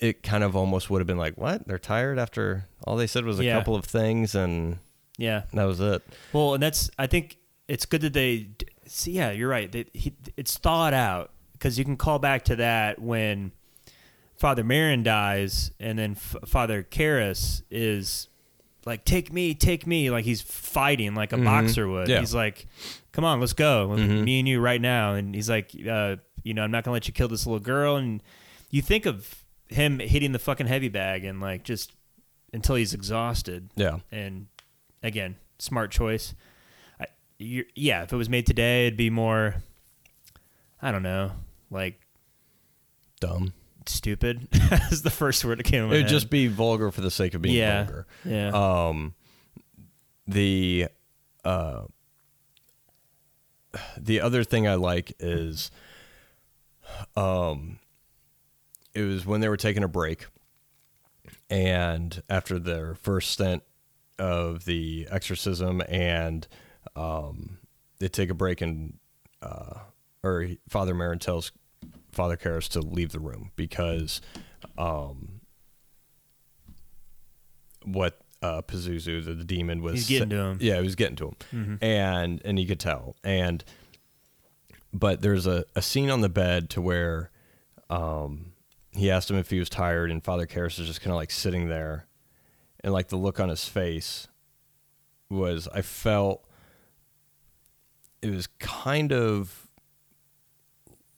it kind of almost would have been like, what? They're tired after all they said was a Yeah. couple of things and Yeah. that was it. Well, and that's I think it's good that they see. Yeah, you're right. He, it's thought out because you can call back to that when Father Merrin dies, and then F- Father Karras is like take me, take me, like he's fighting like a boxer would. Yeah. He's like, come on, let's go, me and you right now. And he's like, uh, you know, I'm not gonna let you kill this little girl. And you think of him hitting the fucking heavy bag and like just until he's exhausted. Yeah. And again, smart choice. Yeah, if it was made today, it'd be more. I don't know, like Dumb. stupid is the first word that came. To It would head. just be vulgar for the sake of being yeah, vulgar. yeah. Um, the uh, the other thing I like is, um, it was when they were taking a break, and after their first stint of the exorcism, and um, they take a break, and uh, or he- Father Merrin tells Father Karras to leave the room because um, what uh, Pazuzu, the, the demon, was He's getting to him. Yeah, he was getting to him, and and he could tell. And but there's a, a scene on the bed to where um, he asked him if he was tired, and Father Karras is just kind of like sitting there, and like the look on his face was I felt it was kind of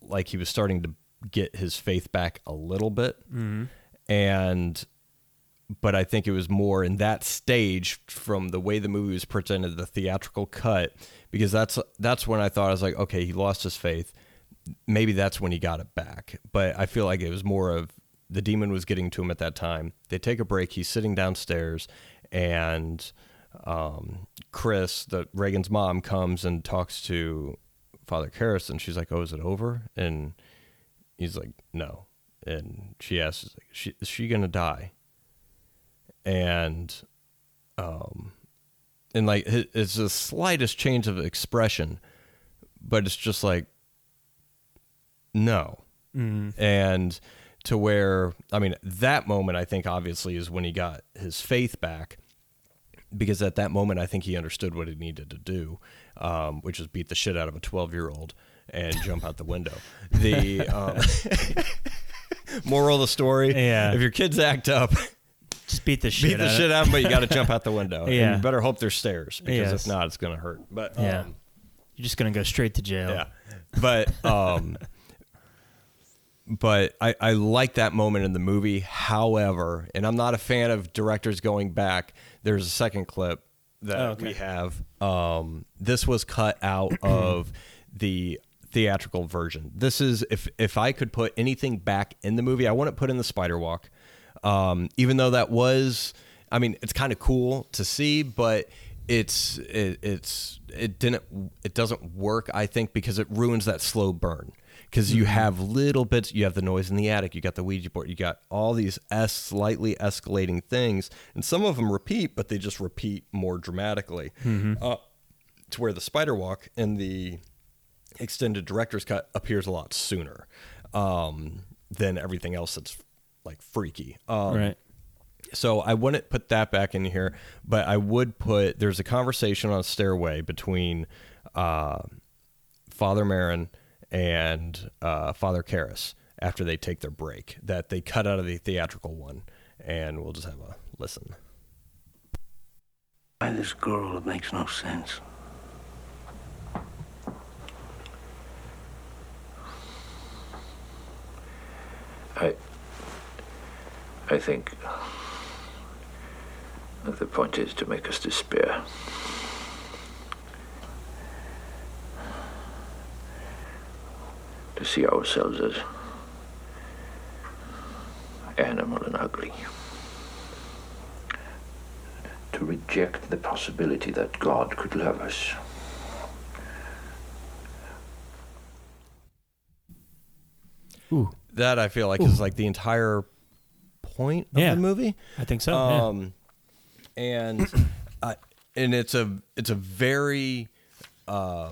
like he was starting to get his faith back a little bit, mm-hmm. and but I think it was more in that stage from the way the movie was presented, the theatrical cut, because that's that's when I thought I was like, okay, he lost his faith. Maybe that's when he got it back. But I feel like it was more of the demon was getting to him at that time. They take a break. He's sitting downstairs, and um, Chris, the Regan's mom, comes and talks to Father Karras, and she's like, "Oh, is it over?" And he's like, "No." And she asks, "Is she, is she gonna die?" and um and like it's the slightest change of expression but it's just like no and to where i mean that moment i think obviously is when he got his faith back because at that moment i think he understood what he needed to do um, which was beat the shit out of a 12 year old and jump out the window the um, moral of the story Yeah. if your kids act up Just beat the shit. beat the out of shit out of them, but you got to jump out the window. Yeah. And you better hope there's stairs because Yes. if not, it's going to hurt. But um, Yeah. You're just gonna go straight to jail. yeah, but um, but I I like that moment in the movie. However, and I'm not a fan of directors going back. There's a second clip that Oh, okay. we have. Um, this was cut out of the theatrical version. This is if if I could put anything back in the movie, I wouldn't put in the spider walk. Um, even though that was, I mean, it's kind of cool to see, but it's it, it's it didn't it doesn't work. I think because it ruins that slow burn. Because you have little bits, you have the noise in the attic, you got the Ouija board, you got all these s slightly escalating things, and some of them repeat, but they just repeat more dramatically. Uh, to where the spider walk in the extended director's cut appears a lot sooner um, than everything else that's like freaky. Um, Right. so I wouldn't put that back in here, but I would put there's a conversation on a stairway between uh, Father Merrin and uh, Father Karras after they take their break that they cut out of the theatrical one, and we'll just have a listen. Why this girl, it makes no sense. I, I think the point is to make us despair. To see ourselves as animal and ugly. To reject the possibility that God could love us. Ooh, That I feel like is like the entire point of Yeah. the movie. I think so. yeah. um, and uh, and it's a it's a very uh,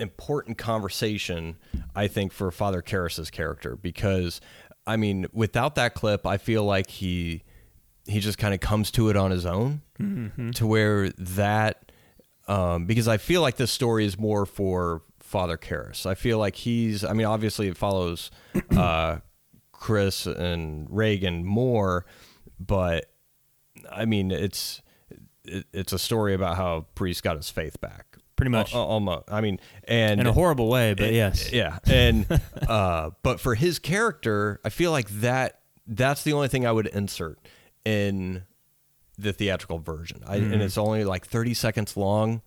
important conversation, I think, for Father Karras's character because I mean, without that clip, I feel like he he just kind of comes to it on his own, to where that um, because I feel like this story is more for Father Karras. I feel like he's. I mean, obviously, it follows uh, Chris and Regan more, but I mean, it's it, it's a story about how priest got his faith back. Pretty much. Al- almost. I mean, and in a horrible way, but yes. yeah, and uh, but for his character, I feel like that that's the only thing I would insert in the theatrical version, I, Mm-hmm. and it's only like thirty seconds long.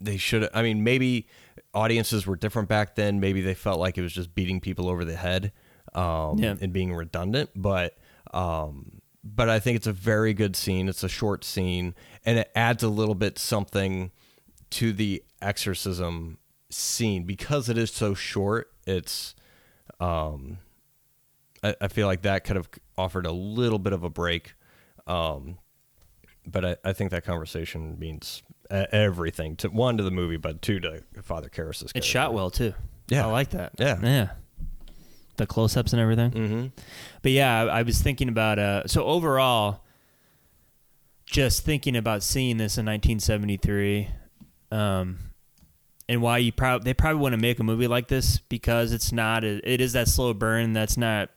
They should. I mean, maybe audiences were different back then. Maybe they felt like it was just beating people over the head um, Yeah. and being redundant. But um, but I think it's a very good scene. It's a short scene, and it adds a little bit something to the exorcism scene because it is so short. It's um, I, I feel like that could have offered a little bit of a break. Um, but I, I think that conversation means everything to one to the movie, but two to Father Karras' character. shot well too. Yeah. I like that. Yeah. Yeah. The close ups and everything. Mm-hmm. But yeah, I, I was thinking about uh so overall just thinking about seeing this in 1973 um and why you probably they probably want to make a movie like this because it's not a, it is that slow burn that's not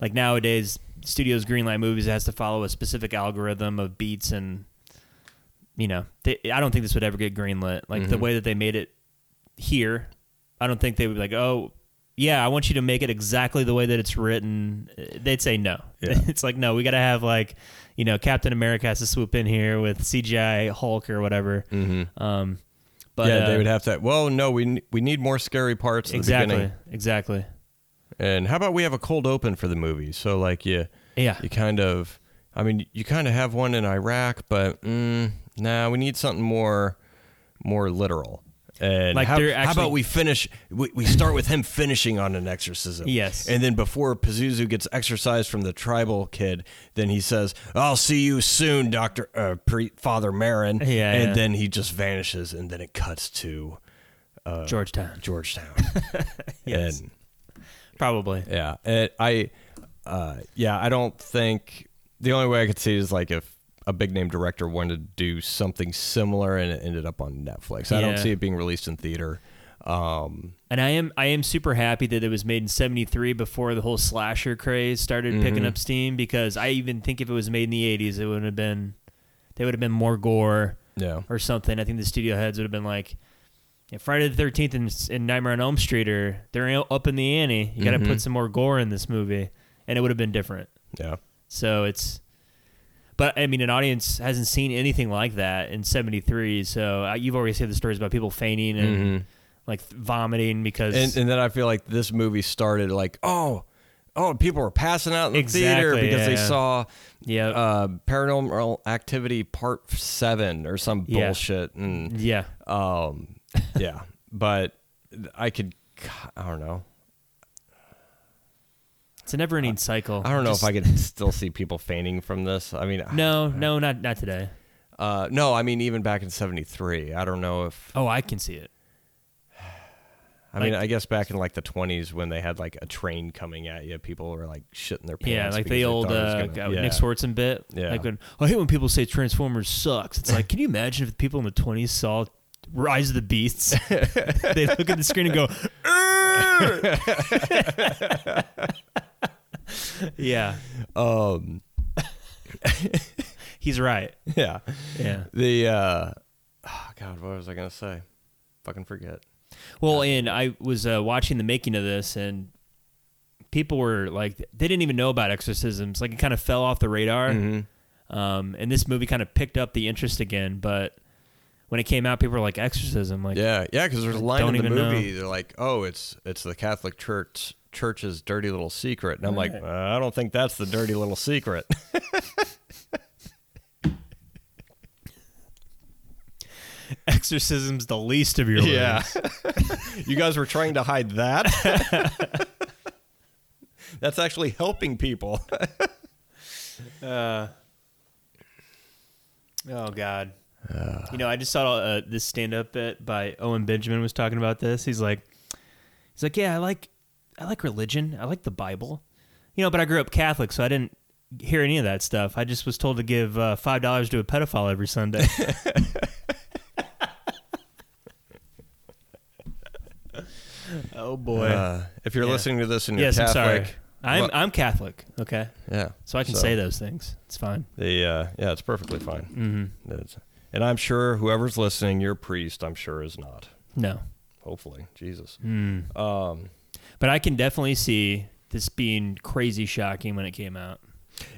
like nowadays studios greenlight movies it has to follow a specific algorithm of beats and you know they, I don't think this would ever get greenlit like the Mhm. way that they made it here I don't think they would be like oh yeah I want you to make it exactly the way that it's written Uh, they'd say no Yeah. it's like no we got to have like you know Captain America has to swoop in here with CGI Hulk or whatever Mm-hmm. um but yeah, uh, they would have to. Well, no, we we need more scary parts exactly beginning. exactly And how about we have a cold open for the movie? So like you yeah you kind of, I mean, you kind of have one in Iraq, but mm, nah, we need something more more literal. And Like how, they're how about we finish? We, we start with him finishing on an exorcism. Yes. and then before Pazuzu gets exorcised from the tribal kid, then he says, "I'll see you soon, Doctor uh, Pre- Father Merrin." Yeah, and yeah. then he just vanishes, and then it cuts to Georgetown Georgetown. Yes. And probably yeah, it, I, uh, yeah, I don't think the only way I could see is like if a big name director wanted to do something similar and it ended up on Netflix. I don't see it being released in theater. Um, And I am I am super happy that it was made in '73 before the whole slasher craze started Mm-hmm. picking up steam. Because I even think if it was made in the '80s, it would have been they would have been more gore yeah, or something. I think the studio heads would have been like, yeah, Friday the Thirteenth and, and Nightmare on Elm Street are they're up in the ante. You got to Mhm. put some more gore in this movie, and it would have been different. yeah, So it's, but I mean, an audience hasn't seen anything like that in '73. So uh, you've already said the stories about people fainting and Mhm. like vomiting because and, and then I feel like this movie started like, oh, oh, people were passing out in the theater Exactly, because they saw yeah, uh, Paranormal Activity Part Seven or some Yeah. bullshit, and yeah. um, yeah, but I could, I don't know. It's a never-ending cycle. I don't know Just- if I could still see people fainting from this. I mean, No, no, not not today. uh, no. I mean, even back in '73, I don't know if. Oh, I can see it. I mean, I guess back in like the 20s when they had like a train coming at you, people were like shitting their pants. Yeah, like the old thought it was uh, gonna- yeah. Nick Swardson bit. Yeah. Like when I hate when people say Transformers sucks. It's like, can you imagine if people in the twenties saw Rise of the Beasts? they look at the screen and go! yeah, Um, he's right. yeah. Yeah. The uh, oh God, what was I gonna say? Fucking forget. Well, and I was uh, watching the making of this, and people were like, they didn't even know about exorcisms. Like it kind of fell off the radar. Mm-hmm. Um, and this movie kind of picked up the interest again. But when it came out, people were like, exorcism. Like, Yeah, yeah, because there's a line in the even know. movie. They're like, "Oh, it's it's the Catholic Church Church's dirty little secret," and I'm like, uh, "I don't think that's the dirty little secret." exorcism's the least of your Yeah. you guys were trying to hide that. that's actually helping people. Uh, oh God. you know, I just saw uh, this stand-up bit by Owen Benjamin was talking about this. He's like, he's like, yeah, I like, I like religion. I like the Bible. You know, but I grew up Catholic, so I didn't hear any of that stuff. I just was told to give uh, five dollars to a pedophile every Sunday. oh boy. Uh, if you're Yeah. listening to this and you're yes, I'm sorry. Catholic, I'm Well- I'm Catholic. Okay, yeah. so I can say those things. It's fine. They, uh, yeah, it's perfectly fine. Mm-hmm. And I'm sure whoever's listening, your priest, I'm sure is not. No, Hopefully, Jesus. Mm. Um, but I can definitely see this being crazy shocking when it came out.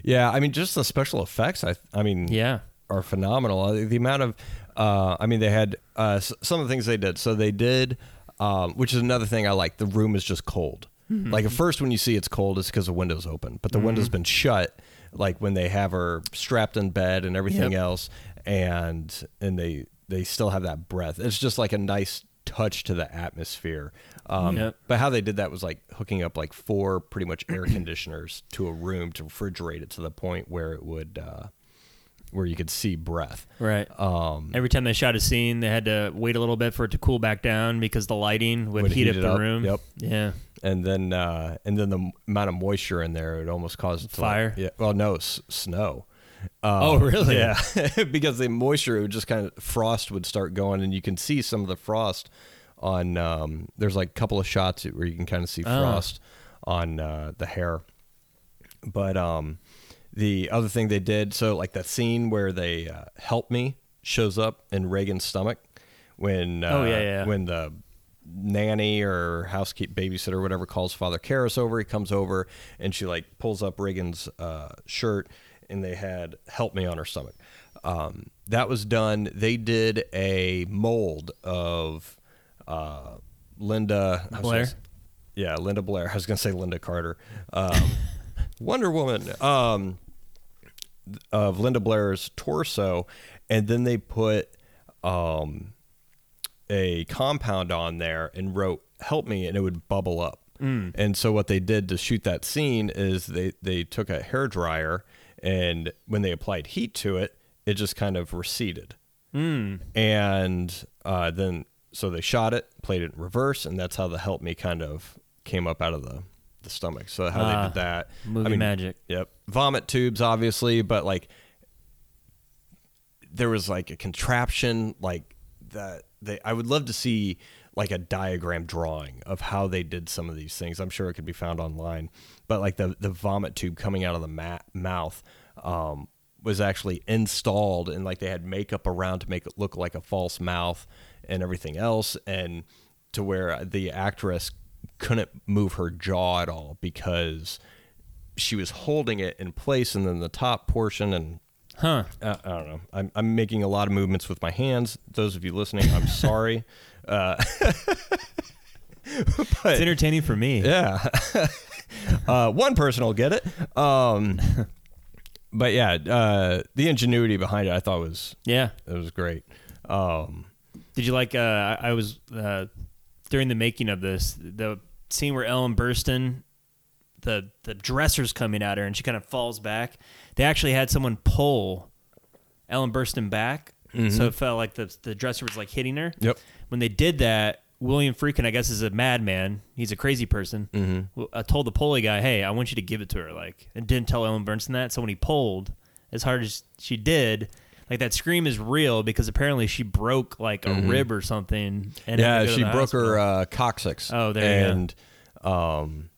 yeah, I mean, just the special effects. I, I mean, Yeah. are phenomenal. Uh, The amount of, uh, I mean, they had uh, some of the things they did. So they did, um, which is another thing I like. The room is just cold. Like at first, when you see it's cold, it's because the window's open, but the window's been shut. Like when they have her strapped in bed and everything Yep. else, and and they they still have that breath. It's just like a nice touch to the atmosphere. Um, Yep. But how they did that was like hooking up like four pretty much air conditioners to a room to refrigerate it to the point where it would. Uh, where you could see breath. Right. Um, Every time they shot a scene, they had to wait a little bit for it to cool back down because the lighting would, Would heat, heat up the up. room. Yep. Yeah. and then uh, and then the amount of moisture in there it almost caused it to, like- Fire? yeah. Well, no, s- snow. Uh, Oh, really? Yeah, because the moisture it would just kind of frost would start going, and you can see some of the frost on. Um, there's like a couple of shots where you can kind of see Oh. frost on uh, the hair. But um, the other thing they did, so like that scene where they uh, help me shows up in Regan's stomach when uh, Oh, yeah, yeah. when the nanny or housekeep babysitter or whatever calls Father Karras over. He comes over and she like pulls up Regan's uh, shirt and they had help me on her stomach. Um, that was done. They did a mold of uh, Linda Blair? gonna Yeah, Linda Blair. I was going to say Lynda Carter. Um, Wonder Woman. Um, of Linda Blair's torso, and then they put um, a compound on there and wrote "Help me," and it would bubble up. And so what they did to shoot that scene is they they took a hair dryer and when they applied heat to it, it just kind of receded. And uh, then so they shot it, played it in reverse, and that's how the "Help me" kind of came up out of the the stomach. So how they Ah, did that, movie magic. Yep. Vomit tubes, obviously, but like there was like a contraption like that they I would love to see like a diagram drawing of how they did some of these things. I'm sure it could be found online. But like the the vomit tube coming out of the ma- mouth um, was actually installed and like they had makeup around to make it look like a false mouth and everything else and to where the actress couldn't move her jaw at all because she was holding it in place and then the top portion and Huh. uh, I don't know. I'm, I'm making a lot of movements with my hands. Those of you listening, I'm sorry. Uh, It's entertaining for me. yeah. uh, one person will get it. Um, but yeah, uh, the ingenuity behind it, I thought was Yeah. it was great. Um, Did you like? Uh, I was uh, during the making of this the scene where Ellen Burstyn, the the dresser's coming at her and she kind of falls back. They actually had someone pull Ellen Burstyn back, so it felt like the the dresser was like hitting her. Yep. When they did that, William Friedkin, I guess, is a madman. He's a crazy person. Mm-hmm. I told the pulley guy, "Hey, I want you to give it to her," like, and didn't tell Ellen Burstyn that. So when he pulled, as hard as she did. Like that scream is real because apparently she broke like a rib or something. And yeah, to go to she broke her hospital. uh, coccyx. Oh, there you go. and, um,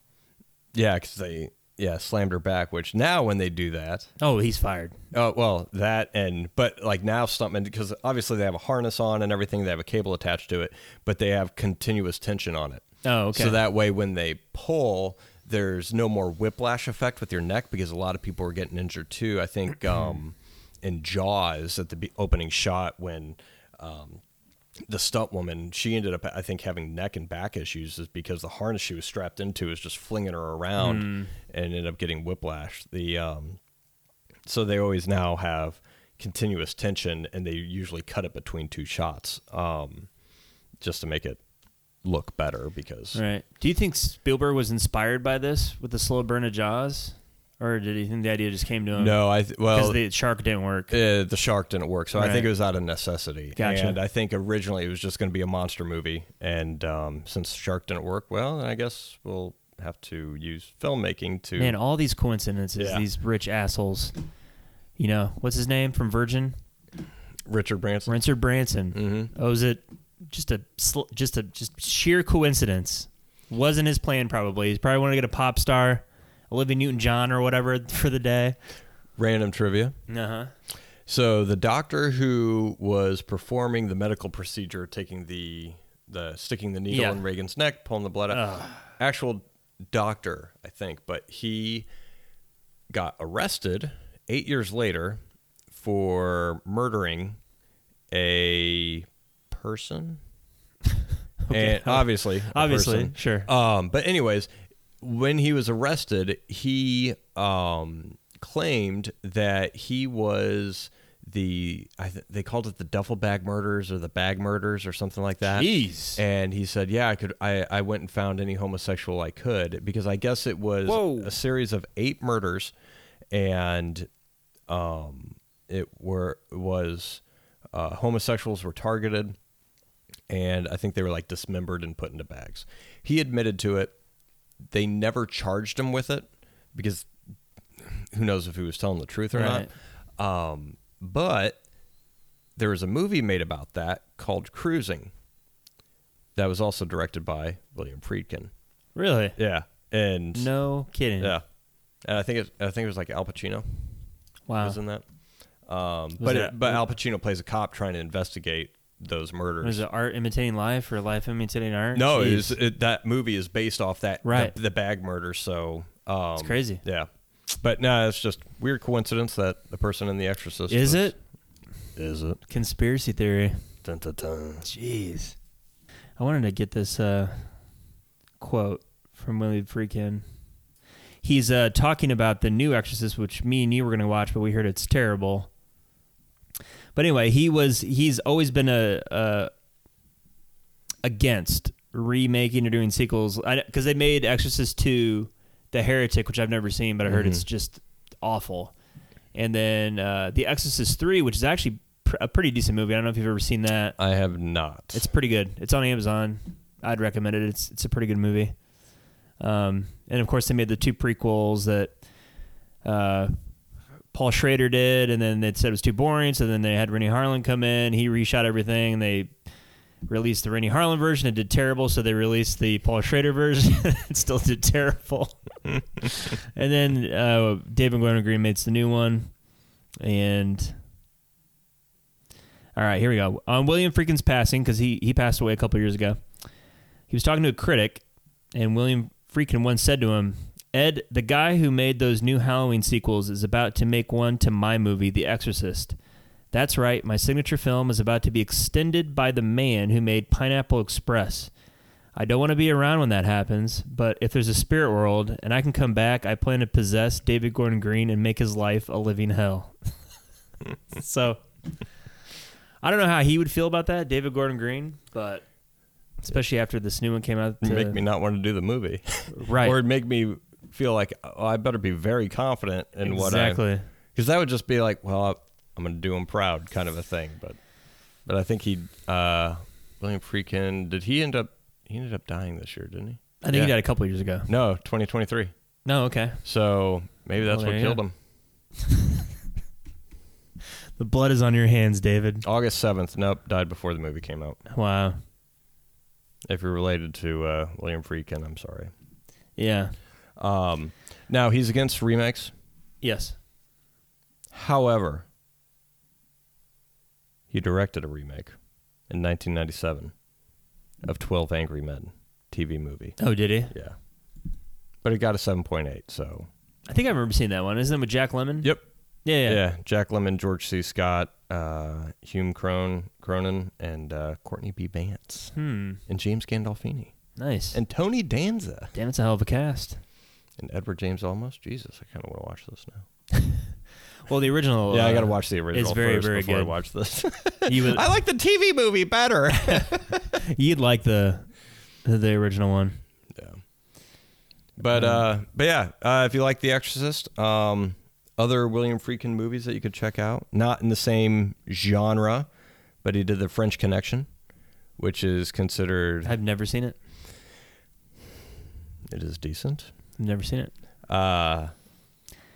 yeah, because they yeah slammed her back. Which now when they do that, oh, he's fired. Oh well, that and but like now stuntmen because obviously they have a harness on and everything. They have a cable attached to it, but they have continuous tension on it. Oh, okay. So that way, when they pull, there's no more whiplash effect with your neck because a lot of people are getting injured too. I think um, in Jaws at the opening shot when. Um, the stunt woman, she ended up, I think, having neck and back issues, is because the harness she was strapped into is just flinging her around, and ended up getting whiplash. The um, so they always now have continuous tension and they usually cut it between two shots um, just to make it look better because Right. Do you think Spielberg was inspired by this with the slow burn of Jaws, or did he think the idea just came to him? no i th- because well the shark didn't work. uh, the shark didn't work so i think it was out of necessity Gotcha. and i think originally it was just going to be a monster movie and um, since shark didn't work well then i guess we'll have to use filmmaking to Man, all these coincidences. Yeah. These rich assholes. You know what's his name from Virgin? richard branson Richard Branson. Mm-hmm. Oh, is it just a sl- just a just sheer coincidence? Wasn't his plan probably. He's probably wanted to get a pop star. Olivia Newton John or whatever for the day. Random trivia. Uh huh. So the doctor who was performing the medical procedure, taking the the sticking the needle Yeah. in Regan's neck, pulling the blood out, actual doctor, I think, but he got arrested eight years later for murdering a person. And obviously, Obviously, person. sure. Um, but anyways, when he was arrested, he um, claimed that he was the I th- they called it the duffel bag murders or the bag murders or something like that. Jeez. And he said, "Yeah, I could. I, I went and found any homosexual I could because I guess it was Whoa. a series of eight murders, and um, it were was uh, homosexuals were targeted, and I think they were like dismembered and put into bags. He admitted to it. They never charged him with it because who knows if he was telling the truth or Right. not. Um, but there was a movie made about that called Cruising. That was also directed by William Friedkin. Really? Yeah, and No kidding. yeah, and I think it, I think it was like Al Pacino Wow. was in that. Um, but it- it, but Al Pacino plays a cop trying to investigate those murders. Was it art imitating life or life imitating art? No, it Jeez. is, it, that movie is based off that Right. the, the bag murder. So um, It's crazy. Yeah, but no, it's just weird coincidence that the person in The Exorcist Is was- it Is it? conspiracy theory? Dun, dun, dun. Jeez. I wanted to get this uh, quote from William Friedkin. He's uh, talking about the new Exorcist, which me and you were going to watch, but we heard it's terrible. But anyway, he was he's always been a, a against remaking or doing sequels because they made Exorcist two, The Heretic, which I've never seen, but I heard it's just awful. And then uh, The Exorcist three, which is actually pr- a pretty decent movie. I don't know if you've ever seen that. I have not. It's pretty good. It's on Amazon. I'd recommend it. It's it's a pretty good movie. Um, and of course, they made the two prequels that uh, Paul Schrader did, and then they said it was too boring. So then they had Renny Harlin come in. He reshot everything. And they released the Renny Harlin version. It did terrible. So they released the Paul Schrader version. it still did terrible. and then uh, David Gordon Green makes the new one, and all right, here we go. On William Friedkin's passing, because he, he passed away a couple years ago, he was talking to a critic, and William Friedkin once said to him, Ed, the guy who made those new Halloween sequels is about to make one to my movie, The Exorcist. That's right, my signature film is about to be extended by the man who made Pineapple Express. I don't want to be around when that happens, but if there's a spirit world and I can come back, I plan to possess David Gordon Green and make his life a living hell. so I don't know how he would feel about that, David Gordon Green, but especially after this new one came out. To- make me not want to do the movie, right. or make me feel like oh, I better be very confident in what I exactly. because that would just be like, well, I'm going to do him proud, kind of a thing. But but I think he uh, William Friedkin did he end up he ended up dying this year, didn't he? I think Yeah. he died a couple years ago. No, 2023. No, okay. So maybe that's Well, what killed him. The blood is on your hands, David. August 7th. Nope, died before the movie came out. Wow. If you're related to uh, William Friedkin, I'm sorry. Yeah. Um, now he's against remakes. Yes. However, he directed a remake in 1997 of 12 Angry Men TV movie. Oh, did he? Yeah. But it got a 7.8, so. I think I remember seeing that one. Isn't it with Jack Lemmon? Yep. Yeah, Yeah. yeah. Jack Lemmon, George C. Scott, uh, Hume Cron- Cronyn, and uh, Courtney B. Vance, Hmm. and James Gandolfini, Nice. and Tony Danza, Damn, it's a hell of a cast. And Edward James Olmos. Jesus, I kind of want to watch this now. Well, the original. yeah, I got to uh, watch the original It's very, first very before I good. watch this. You would, I like the TV movie better. you'd like the the original one. Yeah. But uh, but yeah, uh, if you like The Exorcist, um, other William Friedkin movies that you could check out, not in the same genre, but he did The French Connection, which is considered I've never seen it. it is decent. I've never seen it. Uh,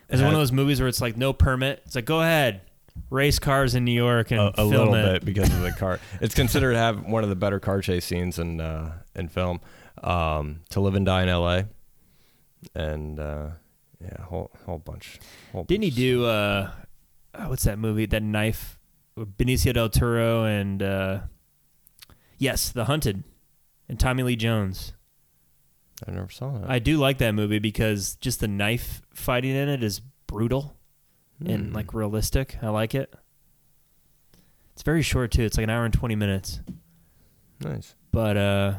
It's one of those movies where it's like no permit. It's like go ahead, race cars in New York and a, a film little it. bit because of the car. It's considered to have one of the better car chase scenes in uh, in film. Um, to live and die in L.A. and uh, Yeah, whole whole bunch. Whole Didn't he do uh, uh, what's that movie? That knife, Benicio del Toro and uh, yes, The Hunted, and Tommy Lee Jones. I never saw that. I do like that movie because just the knife fighting in it is brutal and Hmm. like realistic. I like it. It's very short too. It's like an hour and twenty minutes, nice. but uh,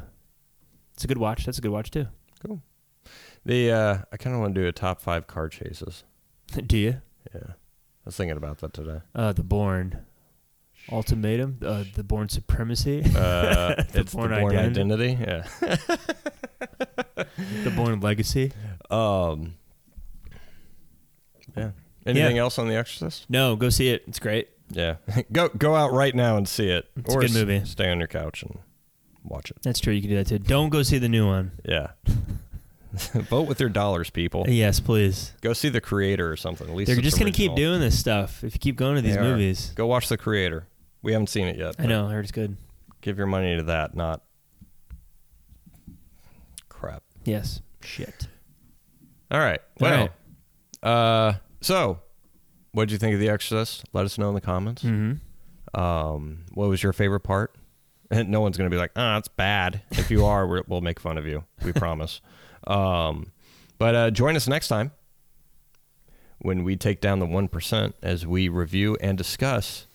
it's a good watch. That's a good watch too. Cool. The uh, I kind of want to do a top five car chases. do you? Yeah, I was thinking about that today. Uh, the Bourne Ultimatum, uh, the Bourne Supremacy, Uh, it's Bourne the Bourne Identity. Identity. Yeah. the Bourne Legacy. Um. Yeah. Anything else on The Exorcist? No, go see it. It's great. Yeah. go go out right now and see it. It's a or good s- movie. Stay on your couch and watch it. That's true. You can do that too. Don't go see the new one. Yeah. Vote with your dollars, people. Yes, please. Go see the creator or something. At least They're it's just gonna keep original. doing this stuff if you keep going to these They are. movies. Go watch the creator. We haven't seen it yet. I but know. I heard it's good. Give your money to that, not. Yes. Shit. All right. Well, uh, so what did you think of The Exorcist? Let us know in the comments. Mm-hmm. Um, what was your favorite part? And no one's going to be like, "Ah, it's bad." If you are, we're, we'll make fun of you. We promise. Um, but uh, join us next time when we take down the one percent as we review and discuss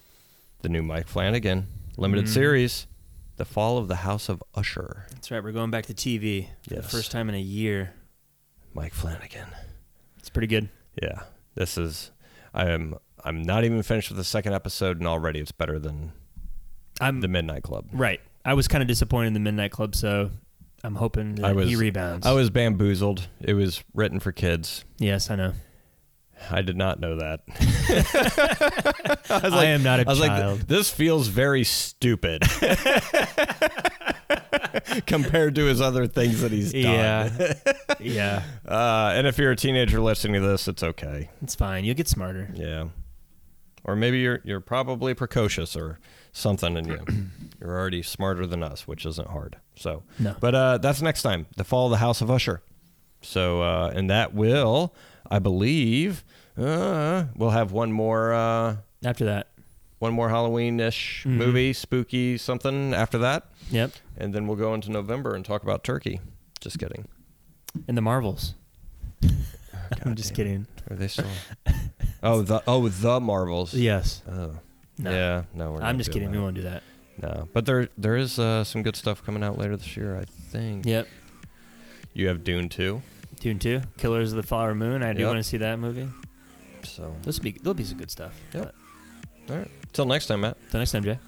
the new Mike Flanagan limited Mhm. series, "The Fall of the House of Usher." That's right. We're going back to TV for the first time in a year. Mike Flanagan. It's pretty good. Yeah, this is. I am. I'm not even finished with the second episode, and already it's better than I'm the Midnight Club. right. I was kind of disappointed in the Midnight Club, so I'm hoping that was- he rebounds. I was bamboozled. It was written for kids. yes, I know. I did not know that. I, am not a I was child. like, this feels very stupid compared to his other things that he's done. yeah, yeah. Uh, and if you're a teenager listening to this, it's okay. It's fine. You'll get smarter. Yeah. Or maybe you're you're probably precocious or something, and you you're already smarter than us, which isn't hard. So, No. but uh, that's next time. The Fall of the House of Usher. So, uh, and that will, I believe, uh, we'll have one more uh, After that, one more Halloween-ish Mhm. movie, spooky something after that, yep. and then we'll go into November and talk about Turkey. Just kidding. And the Marvels. I'm just kidding. Are they still? oh, the oh the Marvels. Yes. Oh. No. Yeah. No, we're I'm just kidding. that. We won't do that. No, but there there is uh, some good stuff coming out later this year. I think. Yep. You have Dune too. Dune 2, Killers of the Flower Moon. I do Yep. want to see that movie. So, There'll be, there'll be some good stuff. Yep. All right. Till next time, Matt. Till next time, Jay.